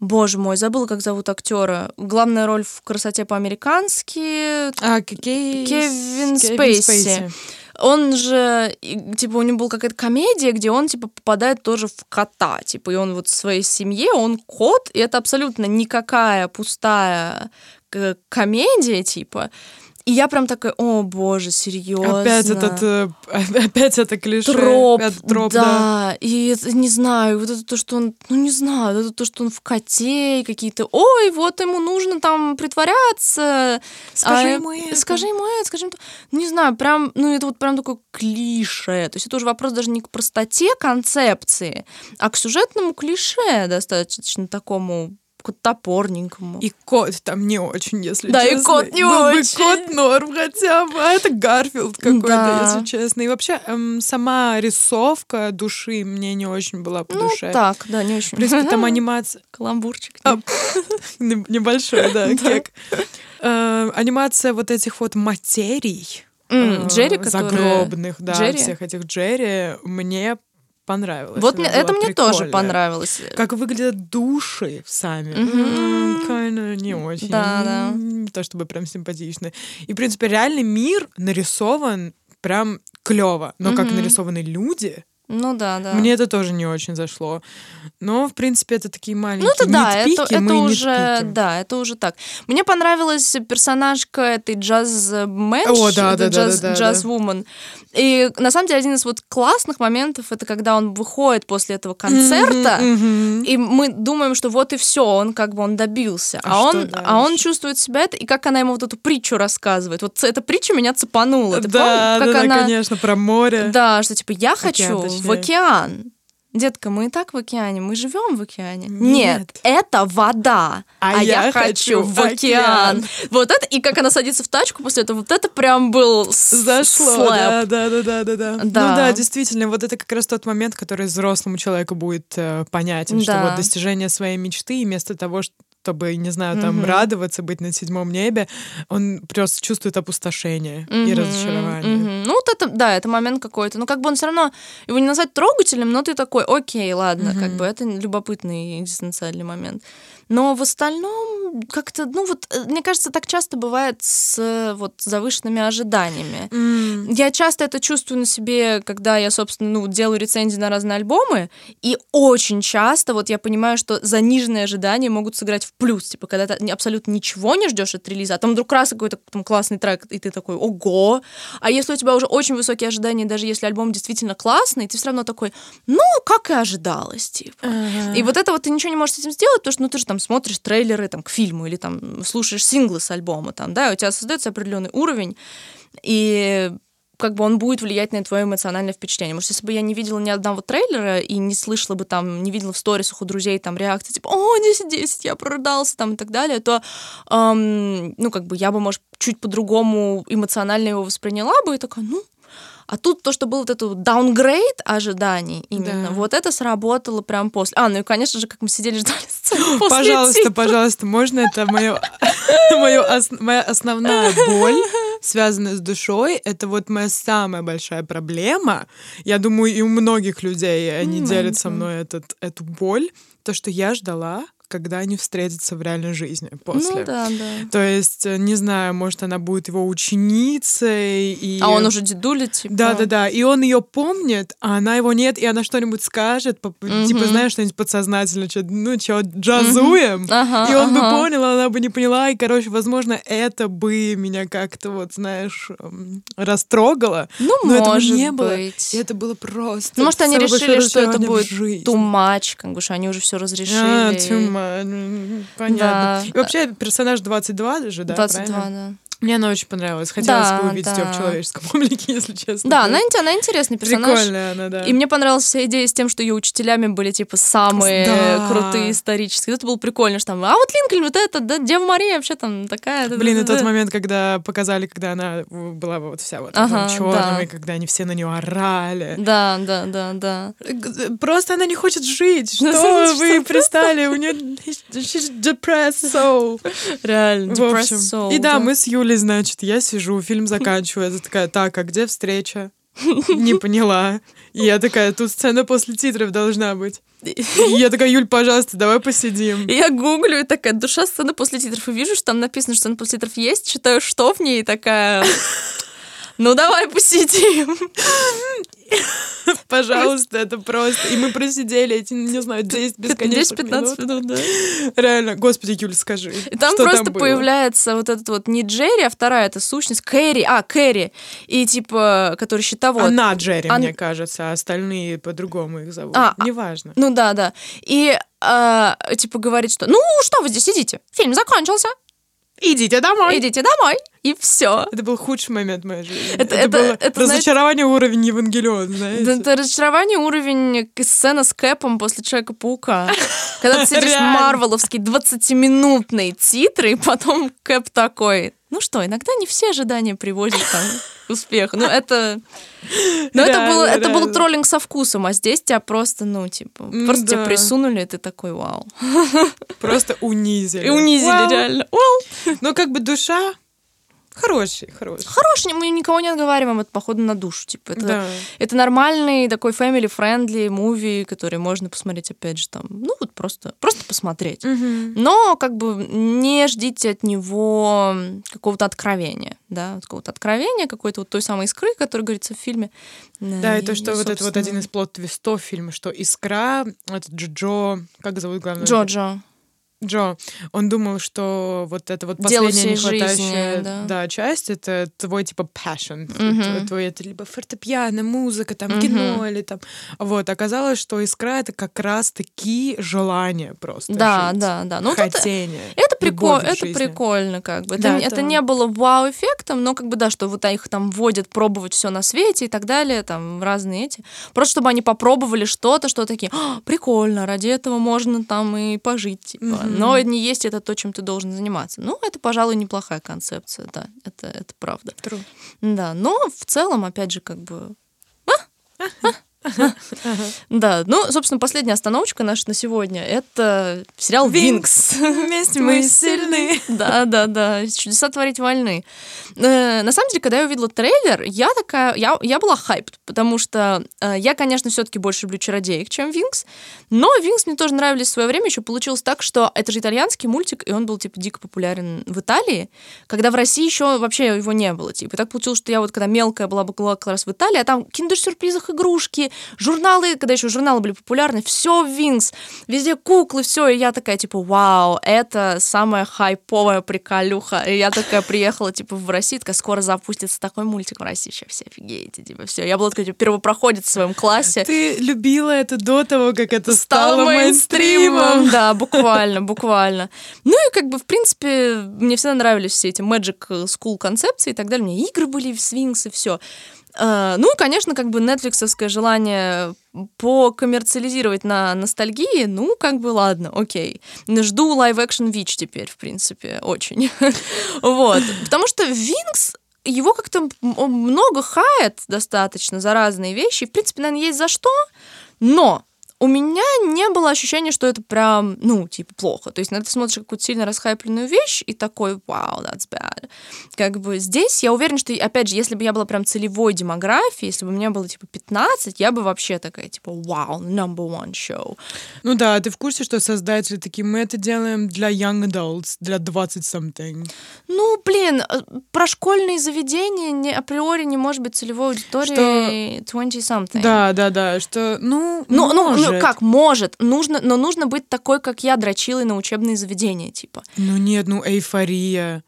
Боже мой, забыла, как зовут актера. Главная роль в красоте по-американски. А, Кей... Кевин, Кевин Спейси. Спейси. Он же, типа, у него была какая-то комедия, где он, типа, попадает тоже в кота. Типа, и он вот в своей семье, он кот, и это абсолютно никакая пустая комедия, типа. И я прям такая, о боже, серьезно. Опять этот, э, *laughs* опять это клише. Троп, опять троп да. да. И это, не знаю, вот это то, что он, ну не знаю, это то, что он в коте, какие-то, ой, вот ему нужно там притворяться. Скажи а, ему это. Скажи ему это, скажи ему ну, Не знаю, прям, ну это вот прям такой клише. То есть это уже вопрос даже не к простоте концепции, а к сюжетному клише достаточно такому топорненькому. И кот там не очень, если да, честно. Да, и кот не Был очень. бы кот норм хотя бы, а это Гарфилд какой-то, да. если честно. И вообще эм, сама рисовка души мне не очень была по ну, душе. так, да, не очень. В принципе, там *laughs* анимация... Каламбурчик. А, *laughs* небольшой, да, *laughs* кек. Э, анимация вот этих вот материй, э, Джерри, загробных, да, всех этих Джерри, мне понравилось. Вот мне, это мне тоже понравилось. Как выглядят души сами. Mm-hmm. Не очень. Да, да. Не то чтобы прям симпатично. И, в принципе, реальный мир нарисован прям клево. Но mm-hmm. как нарисованы люди, ну да, да. Мне это тоже не очень зашло. Но, в принципе, это такие маленькие Ну это да, это, это мы уже, да, это уже так. Мне понравилась персонажка этой джаз-мэнш, О, да, да, джаз, да, да, джаз-вумен. И на самом деле один из вот классных моментов это когда он выходит после этого концерта, mm-hmm, mm-hmm. и мы думаем, что вот и все, он как бы он добился, а, а он, а он чувствует себя это, и как она ему вот эту притчу рассказывает. Вот эта притча меня цепанула. Ты да, помнишь, как да, она... конечно, про море. Да, что типа я хочу в океан. Детка, мы и так в океане, мы живем в океане. Нет, Нет это вода, а, а я, я хочу в океан. океан. Вот это, и как она садится в тачку после этого, вот это прям был Зашло, да, да, да, да, да, да. Ну да, действительно, вот это как раз тот момент, который взрослому человеку будет э, понятен, да. что вот достижение своей мечты, вместо того, что чтобы, не знаю, там mm-hmm. радоваться, быть на седьмом небе, он просто чувствует опустошение mm-hmm. и разочарование. Mm-hmm. Ну, вот это, да, это момент какой-то. Но как бы он все равно, его не назвать трогательным, но ты такой, окей, ладно, mm-hmm. как бы это любопытный экзистенциальный момент. Но в остальном как-то, ну вот, э, мне кажется, так часто бывает с вот завышенными ожиданиями. Mm. Я часто это чувствую на себе, когда я, собственно, ну, делаю рецензии на разные альбомы, и очень часто вот я понимаю, что заниженные ожидания могут сыграть в плюс, типа, когда ты абсолютно ничего не ждешь от релиза, а там вдруг раз какой-то там классный трек, и ты такой, ого! А если у тебя уже очень высокие ожидания, даже если альбом действительно классный, ты все равно такой, ну, как и ожидалось, типа. Uh-huh. И вот это вот ты ничего не можешь с этим сделать, потому что, ну, ты же там смотришь трейлеры там, к фильму или там слушаешь синглы с альбома, там, да, у тебя создается определенный уровень, и как бы он будет влиять на твое эмоциональное впечатление. Может, если бы я не видела ни одного трейлера и не слышала бы там, не видела в сторисах у друзей там реакции, типа, о, 10-10, я продался там и так далее, то, эм, ну, как бы я бы, может, чуть по-другому эмоционально его восприняла бы и такая, ну, а тут то, что был вот этот даунгрейд ожиданий именно, да. вот это сработало прям после. А, ну и, конечно же, как мы сидели, *laughs* ждали сцену после Пожалуйста, титров. пожалуйста, можно это *laughs* ос, моя основная боль связанное с душой, это вот моя самая большая проблема. Я думаю, и у многих людей они делят со мной этот, эту боль. То, что я ждала когда они встретятся в реальной жизни после. Ну да, да. То есть, э, не знаю, может, она будет его ученицей. И... А он уже дедуля, типа. Да, да, да. И он ее помнит, а она его нет, и она что-нибудь скажет, по- типа, знаешь, что-нибудь подсознательно, что, ну, что, джазуем. Ага, и он бы ага. понял, а она бы не поняла. И, короче, возможно, это бы меня как-то, вот, знаешь, эм, растрогало. Ну, Но может не было. быть. И это было просто. Ну, может, они решили, что это будет жизни. too much, как бы, что они уже все разрешили. А, too much. М, Понятно. Да. И вообще персонаж 22 же, да? 22, правильно? да. Мне она очень понравилась. Хотелось Да, бы увидеть ее да. в человеческом *laughs* облике, если честно. Да, она, она интересный персонаж. Прикольная она, да. И мне понравилась вся идея с тем, что ее учителями были, типа, самые Да. крутые исторические. Это было прикольно, что там, а вот Линкольн, вот это, да, Дева Мария вообще там такая. да, Блин, да, и тот да». момент, когда показали, когда она была вот вся вот Ага, черном, да. и когда они все на нее орали. Да, да, да, да. Просто она не хочет жить. *laughs* Что вы пристали? У нее *laughs* depressed soul. Реально, depressed soul, И да, мы с Юлей, значит, я сижу, фильм заканчивается, такая, так, а где встреча? Не поняла. И я такая, тут сцена после титров должна быть. И я такая, Юль, пожалуйста, давай посидим. И я гуглю, и такая, душа сцены после титров, и вижу, что там написано, что сцена после титров есть, читаю, что в ней, и такая... Ну, давай посидим. Пожалуйста, это просто. И мы просидели эти, не знаю, 10 бесконечных 10-15 минут, да. Реально, господи, Юль, скажи. И там что просто там было? появляется вот этот вот не Джерри, а вторая это сущность Кэрри, а, Кэрри, и типа, который щитовод. Она Джерри, Ан- мне кажется, а остальные по-другому их зовут. А, а- Неважно. Ну да, да. И а, типа говорит, что ну что вы здесь сидите? Фильм закончился. Идите домой. Идите домой. И все. Это был худший момент в моей жизни. Это- это- было это, разочарование уровень Евангелион, знаете. Это разочарование уровень сцена с Кэпом после Человека-паука. Когда ты *laughs* сидишь Реально. марвеловские 20-минутные титры, и потом Кэп такой, ну что, иногда не все ожидания приводят там *laughs* к успеху. Ну это... Ну это было, это был троллинг со вкусом, а здесь тебя просто, ну, типа, просто тебя присунули, и ты такой, вау. Просто унизили. И унизили реально. Вау. Ну, как бы душа хороший, хороший. Хороший, мы никого не отговариваем, это походу на душу, типа, это, Да. это нормальный такой family-friendly муви, который можно посмотреть, опять же, там, ну, вот просто, просто посмотреть. Но как бы не ждите от него какого-то откровения, да, какого-то откровения, какой-то вот той самой искры, которая говорится в фильме. Да, и то, что вот это вот собственно, один из плод-твистов фильма, что Искра, этот Джо, как зовут главного? Джоджо. Джо, он думал, что вот это вот последняя нехватающая жизни, да. часть, это твой типа passion, Мгм. твой, это либо фортепиано, музыка, там Мгм. кино или там. Вот, оказалось, что искра это как раз таки желание просто. Да, жить. да, да. Ну, это, Хотение. это, любовь прикол, это прикольно, как бы. Это, Да, не- это это- не было вау-эффектом, но как бы да, что вот их там вводят пробовать все на свете и так далее, там разные эти. Просто чтобы они попробовали что-то, что такие, «А, прикольно, ради этого можно там и пожить, типа. Мгм. Но не есть это то, чем ты должен заниматься. Ну, это, пожалуй, неплохая концепция, да, это, это правда. True. Да, но в целом, опять же, как бы... а, а, *laughs* Да, ну, собственно, последняя остановочка наша на сегодня — это сериал «Винкс». Вместе мы сильны. Да, да, да. Чудеса творить вольны. Э, На самом деле, когда я увидела трейлер, я такая, я, я была hyped, потому что э, я, конечно, все-таки больше люблю чародеек, чем Винкс, но Винкс мне тоже нравились в свое время. Еще получилось так, что это же итальянский мультик, и он был типа дико популярен в Италии, когда в России еще вообще его не было. Типа. И так получилось, что я вот когда мелкая была, была как раз в Италии, а там киндер-сюрпризах игрушки, журналы, когда еще журналы были популярны, все Винкс, везде куклы, все, и я такая, типа, вау, это самая хайповая приколюха. И я такая приехала, типа, в Россию, такая, скоро запустится такой мультик в России, сейчас все офигеете, типа, все. Я была такая, типа, первопроходец в своем классе. Ты любила это до того, как это Стало стало мейнстримом. мейнстримом. Да, буквально, буквально. Ну и как бы, в принципе, мне всегда нравились все эти Magic School концепции и так далее. У меня игры были в Свинкс и все. Ну и, конечно, как бы нетфликсовское желание покоммерциализировать на ностальгии, ну, как бы, ладно, окей. Жду live-action Вич теперь, в принципе, очень. *laughs* Вот. Потому что Винкс его как-то много хает достаточно за разные вещи. В принципе, наверное, есть за что. Но у меня не было ощущения, что это прям, ну, типа, плохо. То есть, на ты смотришь какую-то сильно расхайпленную вещь и такой, вау, that's bad. Как бы здесь я уверена, что, опять же, если бы я была прям целевой демографией, если бы мне было, типа, 15, я бы вообще такая, типа, вау, number one show. Ну да, ты в курсе, что создатели такие, мы это делаем для young adults, для 20-something. Ну, блин, э, про школьные заведения не, априори не может быть целевой аудитории 20-something. Да, да, да, что, ну, Ну, ну, может. Ну, как, может. Нужно, но нужно быть такой, как я, дрочилой на учебные заведения, типа. Ну нет, ну эйфория.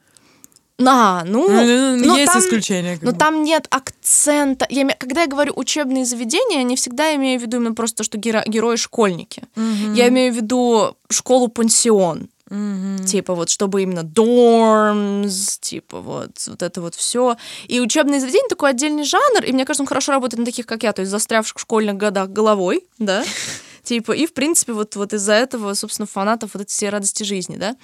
А, ну, Ну, ну, есть там- исключения. но бы. там нет акцента. Я, когда я говорю учебные заведения, я не всегда имею в виду именно просто, то, что геро- герои школьники. Я имею в виду школу-пансион. Мгм. Типа вот, чтобы именно дормс, типа вот, вот это вот все. И учебные заведения такой отдельный жанр, и мне кажется, он хорошо работает на таких, как я, то есть застрявших в школьных годах головой, да, *laughs* типа, и, в принципе, вот, вот из-за этого, собственно, фанатов вот эти все радости жизни, да.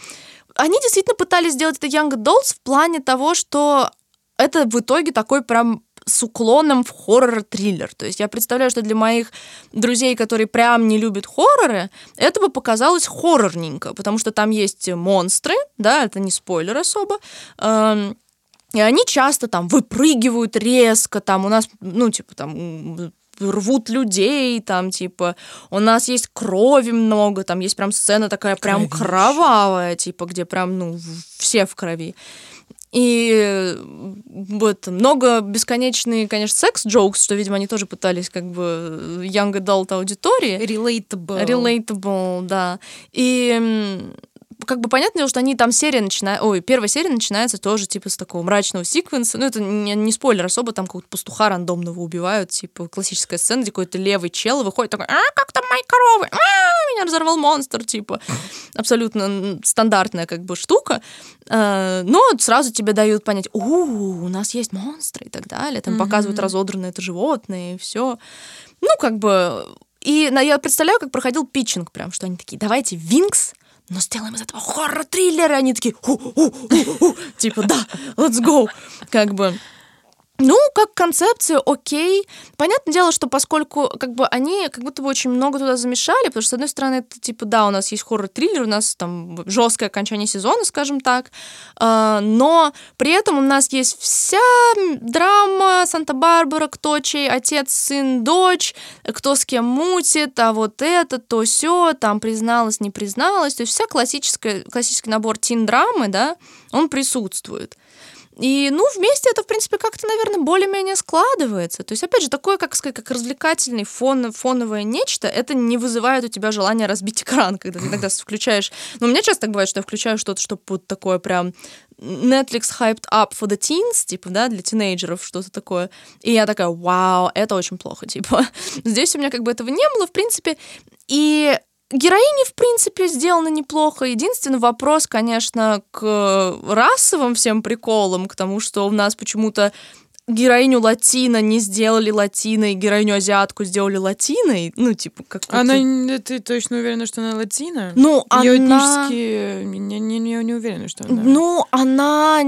Они действительно пытались сделать это Young Adults в плане того, что это в итоге такой прям с уклоном в хоррор-триллер. То есть я представляю, что для моих друзей, которые прям не любят хорроры, это бы показалось хоррорненько, потому что там есть монстры, да, это не спойлер особо, эм, и они часто там выпрыгивают резко, там у нас, ну, типа, там рвут людей, там, типа, у нас есть крови много, там есть прям сцена такая прям Кровища. кровавая, типа, где прям, ну, все в крови. И вот много бесконечные, конечно, секс-джокс, что, видимо, они тоже пытались как бы young adult аудитории. Relatable. Relatable, да. И как бы понятно, что они там серия начинает, ой, первая серия начинается тоже типа с такого мрачного секвенса, ну это не, не спойлер особо, там какого-то пастуха рандомного убивают, типа классическая сцена, где какой-то левый чел выходит такой, а, как там мои коровы, а, меня разорвал монстр, типа, абсолютно стандартная как бы штука, Э, но сразу тебе дают понять, у, у нас есть монстры и так далее, там показывают разодранное это животное и все, ну как бы и я представляю, как проходил питчинг прям, что они такие, давайте Винкс, но сделаем из этого хоррор-триллер. И они такие, типа, да, let's go. Как бы, ну, как концепция, окей. Понятное дело, что поскольку как бы они как будто бы очень много туда замешали, потому что, с одной стороны, это типа, да, у нас есть хоррор-триллер, у нас там жесткое окончание сезона, скажем так, а, но при этом у нас есть вся драма Санта-Барбара, кто чей отец, сын, дочь, кто с кем мутит, а вот это, то все, там призналась, не призналась, то есть вся классическая, классический набор тин-драмы, да, он присутствует. И, ну, вместе это, в принципе, как-то, наверное, более-менее складывается. То есть, опять же, такое, как сказать, как развлекательный фон, фоновое нечто, это не вызывает у тебя желания разбить экран, когда ты *laughs* иногда включаешь... Ну, у меня часто так бывает, что я включаю что-то, что вот такое прям Netflix hyped up for the teens, типа, да, для тинейджеров, что-то такое. И я такая, вау, это очень плохо, типа. *laughs* Здесь у меня как бы этого не было, в принципе. И Героини, в принципе, сделаны неплохо. Единственный вопрос, конечно, к расовым всем приколам, к тому, что у нас почему-то героиню латино не сделали латиной, героиню азиатку сделали латиной. Ну, типа, как Она, ты точно уверена, что она латина? Ну, Ее она... этнические... Не, не, не, не уверена, что она... Ну, она...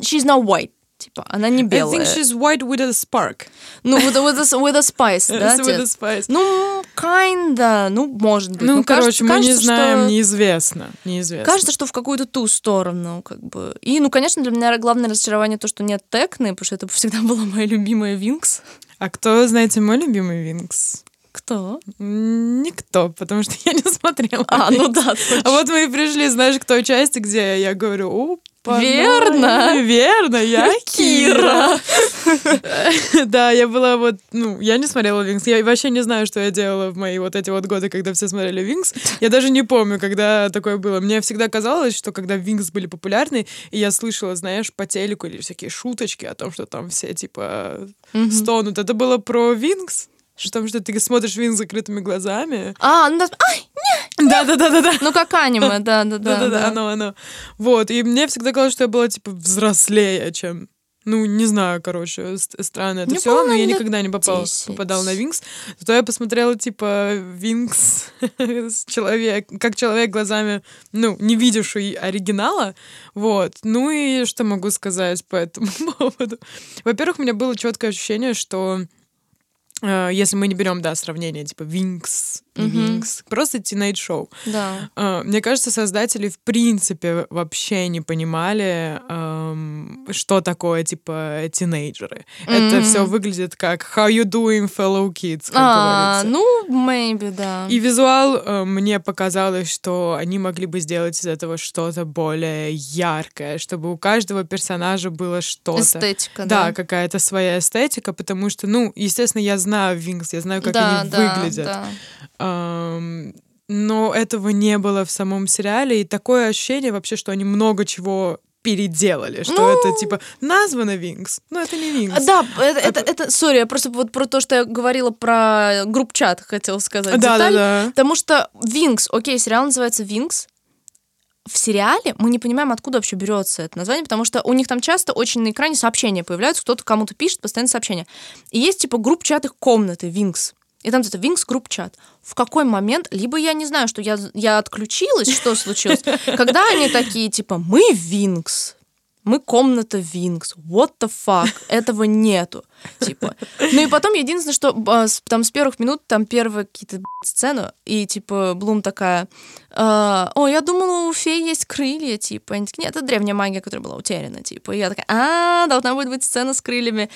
She's not white. Типа, она не I белая. think she's white with a spark. Ну, with, a- with, a, with a spice, *laughs* да? with a spice. Ну, kinda, ну, может быть. Ну, короче, кажется- мы не кажется, знаем, что- неизвестно. Неизвестно. Кажется, что в какую-то ту сторону, как бы. И, ну, конечно, для меня главное разочарование то, что нет Текны, потому что это *laughs* всегда была моя любимая Винкс. А кто, знаете, мой любимый Винкс? Кто? Никто, потому что я не *laughs* смотрела. А, ну да, А вот мы и пришли, знаешь, к той части, где я говорю, опа, Верно. Верно, я Кира. *laughs* Да, я была вот, ну, я не смотрела Винкс. Я вообще не знаю, что я делала в мои вот эти вот годы, когда все смотрели Винкс. Я даже не помню, когда такое было. Мне всегда казалось, что когда Винкс были популярны, и я слышала, знаешь, по телеку или всякие шуточки о том, что там все, типа, стонут. Это было про Винкс? Что там, что ты смотришь Винкс закрытыми глазами? А, ну да, ай, Да-да-да-да-да. ну как аниме, *laughs* да, да, да. Да-да-да, оно, оно. Вот, и мне всегда казалось, что я была, типа, взрослее, чем... Ну, не знаю, короче, ст- странно это все, но я никогда не попала, 10. попадала на Винкс. Зато я посмотрела, типа, Винкс *laughs* с человек, как человек глазами, ну, не видевший оригинала. Вот. Ну и что могу сказать по этому *laughs* поводу? Во-первых, у меня было четкое ощущение, что если мы не берем, да, сравнение, типа, Винкс Мгм. Винкс. Просто Teenage Show. Да. А, Мне кажется, создатели в принципе вообще не понимали, что такое, типа, тинейджеры. Это Мгм. все выглядит как «How you doing, fellow kids», как А, говорится. ну, maybe, да. И визуал э, мне показалось, что они могли бы сделать из этого что-то более яркое, чтобы у каждого персонажа было что-то. Эстетика, Да, да. какая-то своя эстетика, потому что, ну, естественно, я знаю Винкс, я знаю, как да, они да, выглядят. да. Но этого не было в самом сериале, и такое ощущение вообще, что они много чего переделали, что Ну. это типа названо Винкс, но это не Винкс. Да, это, это, это, сори, я просто вот про то, что я говорила про групп-чат, хотела сказать. да, да, деталь. да. Потому что Винкс, окей, сериал называется Винкс. В сериале мы не понимаем, откуда вообще берется это название, потому что у них там часто очень на экране сообщения появляются, кто-то кому-то пишет постоянно сообщения. И есть типа групп-чат их комнаты, Винкс. И там это Винкс групп-чат. В какой момент, либо я не знаю, что я, я отключилась, что случилось, *laughs* когда они такие, типа, мы Винкс, мы комната Винкс, what the fuck, этого нету, типа. Ну и потом единственное, что а, там с первых минут, там первые какие-то б***ь, сцены, и типа Блум такая, а, о, я думала, у феи есть крылья, типа. Они такие, нет, это древняя магия, которая была утеряна, типа. И я такая, а, должна будет быть сцена с крыльями.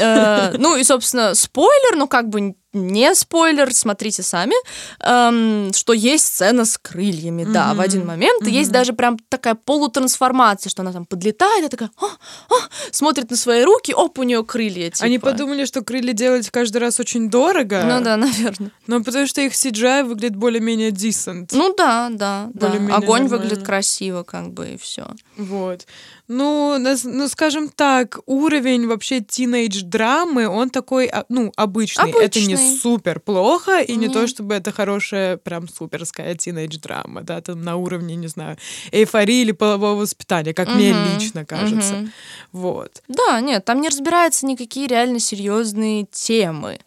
Э, Ну и, собственно, спойлер, но как бы не спойлер, смотрите сами, эм, что есть сцена с крыльями, да, в один момент. И есть даже прям такая полутрансформация, что она там подлетает, и такая, «А, а», смотрит на свои руки, оп, у нее крылья, типа. Они подумали, что крылья делать каждый раз очень дорого. Ну да, наверное. Но потому что их CGI выглядит более-менее decent. Ну да, да, да. Огонь нормально. выглядит красиво, как бы, и все. Вот. Ну, ну, скажем так, уровень вообще тинейдж-драмы, он такой, а, ну, обычный. Это не Обычный. супер плохо, и не Нет. то, чтобы это хорошая, прям суперская тинейдж-драма, да, там на уровне, не знаю, эйфории или полового воспитания, как мне Мгм, лично кажется. мгм. Вот. Да, нет, там не разбираются никакие реально серьезные темы.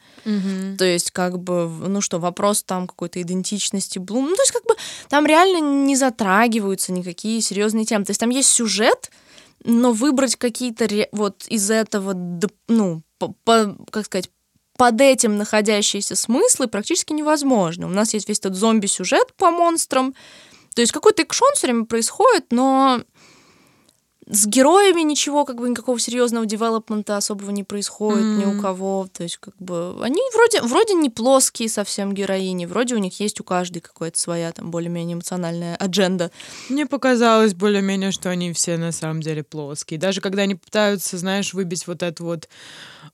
То есть, как бы, ну что, вопрос там какой-то идентичности Блум. Ну, то есть, как бы, там реально не затрагиваются никакие серьезные темы. То есть, там есть сюжет, но выбрать какие-то вот из этого, ну, по- по- как сказать, под этим находящиеся смыслы практически невозможно. У нас есть весь этот зомби-сюжет по монстрам. То есть какой-то экшон все время происходит, но с героями ничего, как бы никакого серьезного девелопмента особого не происходит ни у кого. То есть, как бы они вроде, вроде не плоские совсем героини, вроде у них есть у каждой какая-то своя там более-менее эмоциональная адженда. Мне показалось более-менее, что они все на самом деле плоские. Даже когда они пытаются, знаешь, выбить вот это вот,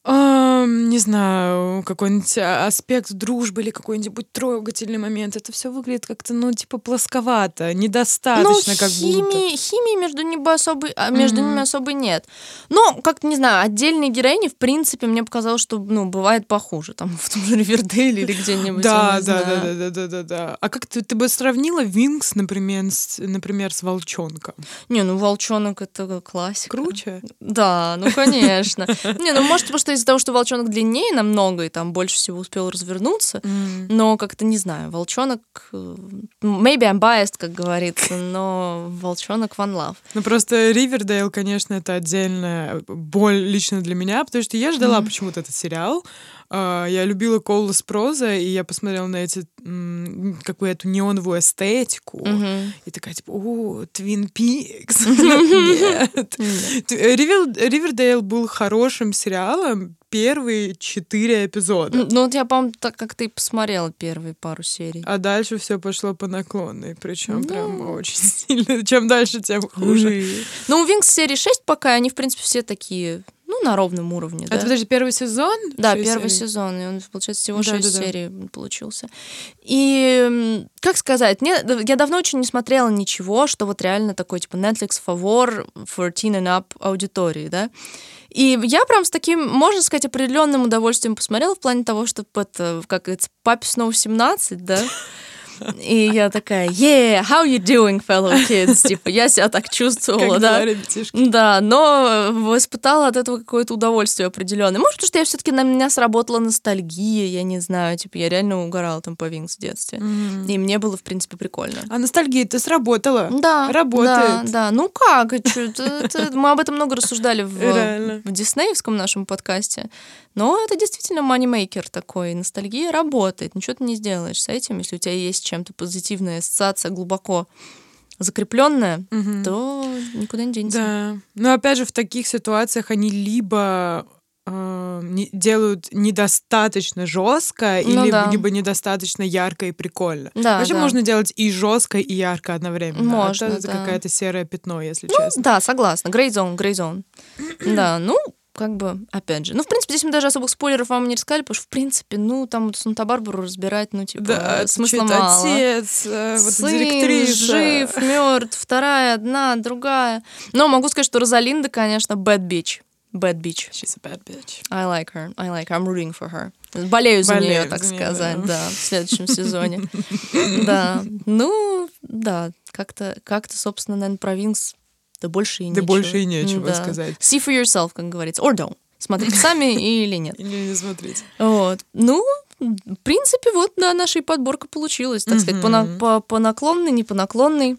ам, не знаю, какой-нибудь а, аспект дружбы или какой-нибудь трогательный момент, это все выглядит как-то, ну, типа, плосковато, недостаточно ну, как будто. химии, химии между ними особо, а, между Мгм. ними особо нет. Но, как-то, не знаю, отдельные героини, в принципе, мне показалось, что, ну, бывает похуже. Там *laughs* в том же Ривердейле или где-нибудь. Да, да, да, да, да, да, да, да. А как ты, ты бы сравнила Винкс, например, с, например, с Волчонком? Не, ну, волчонок это классика. Круче? Да, ну конечно. *laughs* Не, ну может, потому что из-за того, что волчонок длиннее намного, и там больше всего успел развернуться. Но как-то не знаю, волчонок. э, Maybe I'm biased, как говорится, но волчонок one love. Ну, просто Ривердейл, конечно, это отдельная боль лично для меня, потому что я ждала Мгм. почему-то этот сериал. А, Я любила Коула Спроза, и я посмотрела на эти м, какую-то неоновую эстетику. Мгм. И такая, типа, о, Твин Пикс. *laughs* Нет. Ривердейл был хорошим сериалом первые четыре эпизода. Ну вот я, по-моему, так как ты посмотрела первые пару серий. А дальше все пошло по наклонной, причем Ну. прям очень сильно. Чем дальше, тем хуже. Ну, у Винкс серии 6 пока, они, в принципе, все такие, ну, на ровном уровне, да? Это, подожди, первый сезон? Да, первый серий? сезон, и он, получается, всего Да, 6 да, да. серий получился. И, как сказать, мне, я давно очень не смотрела ничего, что вот реально такой, типа, Netflix фавор for teen and up аудитории, да. И я прям с таким, можно сказать, определенным удовольствием посмотрела в плане того, что это, как это, папе снова 17, да. *laughs* И я такая, yeah, how you doing, fellow kids? Типа, я себя так чувствовала, Как да. Да, но испытала от этого какое-то удовольствие определенное. Может, что я все-таки на меня сработала ностальгия, я не знаю. Типа, я реально угорала там по Винкс в детстве. И мне было, в принципе, прикольно. А ностальгия-то сработала. Да, Работает. Да, да. Ну как? мы об этом много рассуждали в, диснеевском нашем подкасте. Но это действительно манимейкер такой. Ностальгия работает. Ничего ты не сделаешь с этим. Если у тебя есть чем-то позитивная ассоциация глубоко закрепленная, Мгм. то никуда не денется. Да. Но опять же, в таких ситуациях они либо э, не- делают недостаточно жестко, Ну или да. либо недостаточно ярко и прикольно. Да, Вообще да. можно делать и жестко, и ярко одновременно. Можно, Это да. какое-то серое пятно, если Ну, честно. да, согласна. Grey *clears throat* zone. Да, ну, как бы, опять же. Ну, в принципе, здесь мы даже особых спойлеров вам не рассказали, потому что, в принципе, ну, там вот Санта-Барбару разбирать, ну, типа, Да, смысла мало. отец, э, вот Сын директриса. жив, мертв, вторая, одна, другая. Но могу сказать, что Розалинда, конечно, bad bitch. Bad bitch. She's a bad bitch. I like her. I like her. I'm rooting for her. Болею за Болею нее, за так неё, сказать, да. да, в следующем сезоне. *laughs* Да. Ну, да, как-то, как-то, собственно, наверное, про Винкс да больше и Да нечего. больше и нечего Да. сказать. See for yourself, как говорится. Or don't. Смотрите сами *laughs* или нет. Или не смотрите. Вот. Ну, в принципе, вот, да, наша и подборка получилась, так сказать, по, на- по, по наклонной, не по наклонной.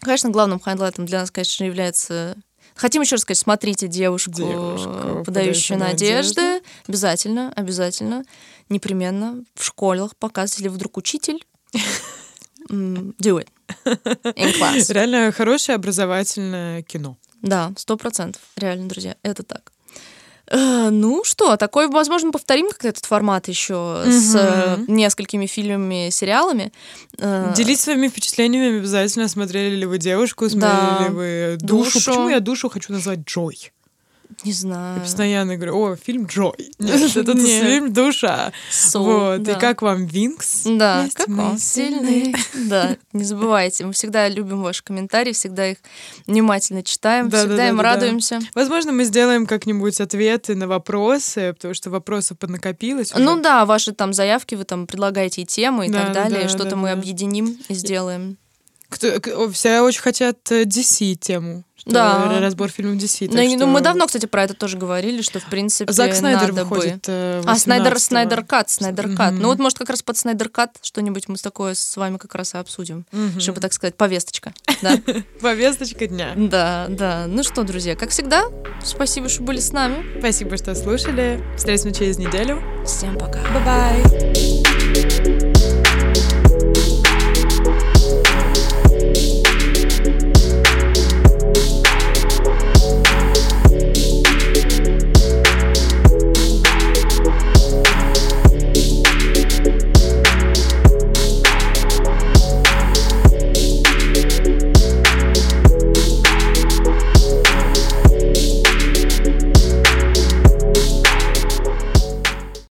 Конечно, главным хайлайтом для нас, конечно, является... Хотим еще раз сказать, смотрите девушку, Девушку, подающую подающую надежды. надежды. Обязательно, обязательно, непременно в школах показывать, если вдруг учитель. Do it. In class. *laughs* Реально хорошее образовательное кино. Да, сто процентов. Реально, друзья, это так. Э, Ну что, такой, возможно, повторим как этот формат еще с э, несколькими фильмами, сериалами. Э, Делитесь своими впечатлениями обязательно. Смотрели ли вы девушку, смотрели Да. ли вы душу. Душу. Почему я душу хочу назвать Джой? Не Я знаю. постоянно говорю, о, фильм Джой. Нет, *laughs* это фильм Душа. Вот. И как вам Винкс? Да, как он сильный. *laughs* Да, не забывайте, мы всегда любим ваши комментарии, всегда их внимательно читаем, Да, да, всегда да, им радуемся. Возможно, мы сделаем как-нибудь ответы на вопросы, потому что вопросов поднакопилось. Ну да, ваши там заявки, вы там предлагаете и темы и так да, далее, да, что-то мы объединим и сделаем. Кто- все очень хотят э, DC тему. Да. Разбор фильмов DC. Ну, и, ну, что мы давно, кстати, про это тоже говорили, что, в принципе, Зак Снайдер надо бы... выходит э, А, Снайдер, 18-го. Снайдер Кат, Снайдер Кат. Мгм. Ну вот, может, как раз под Снайдер Кат что-нибудь мы с такое с вами как раз и обсудим. Мгм. Чтобы, так сказать, повесточка. Да, *laughs* Повесточка дня. да, да. Ну что, друзья, как всегда, спасибо, что были с нами. Спасибо, что слушали. Встретимся через неделю. Всем пока. Bye-bye.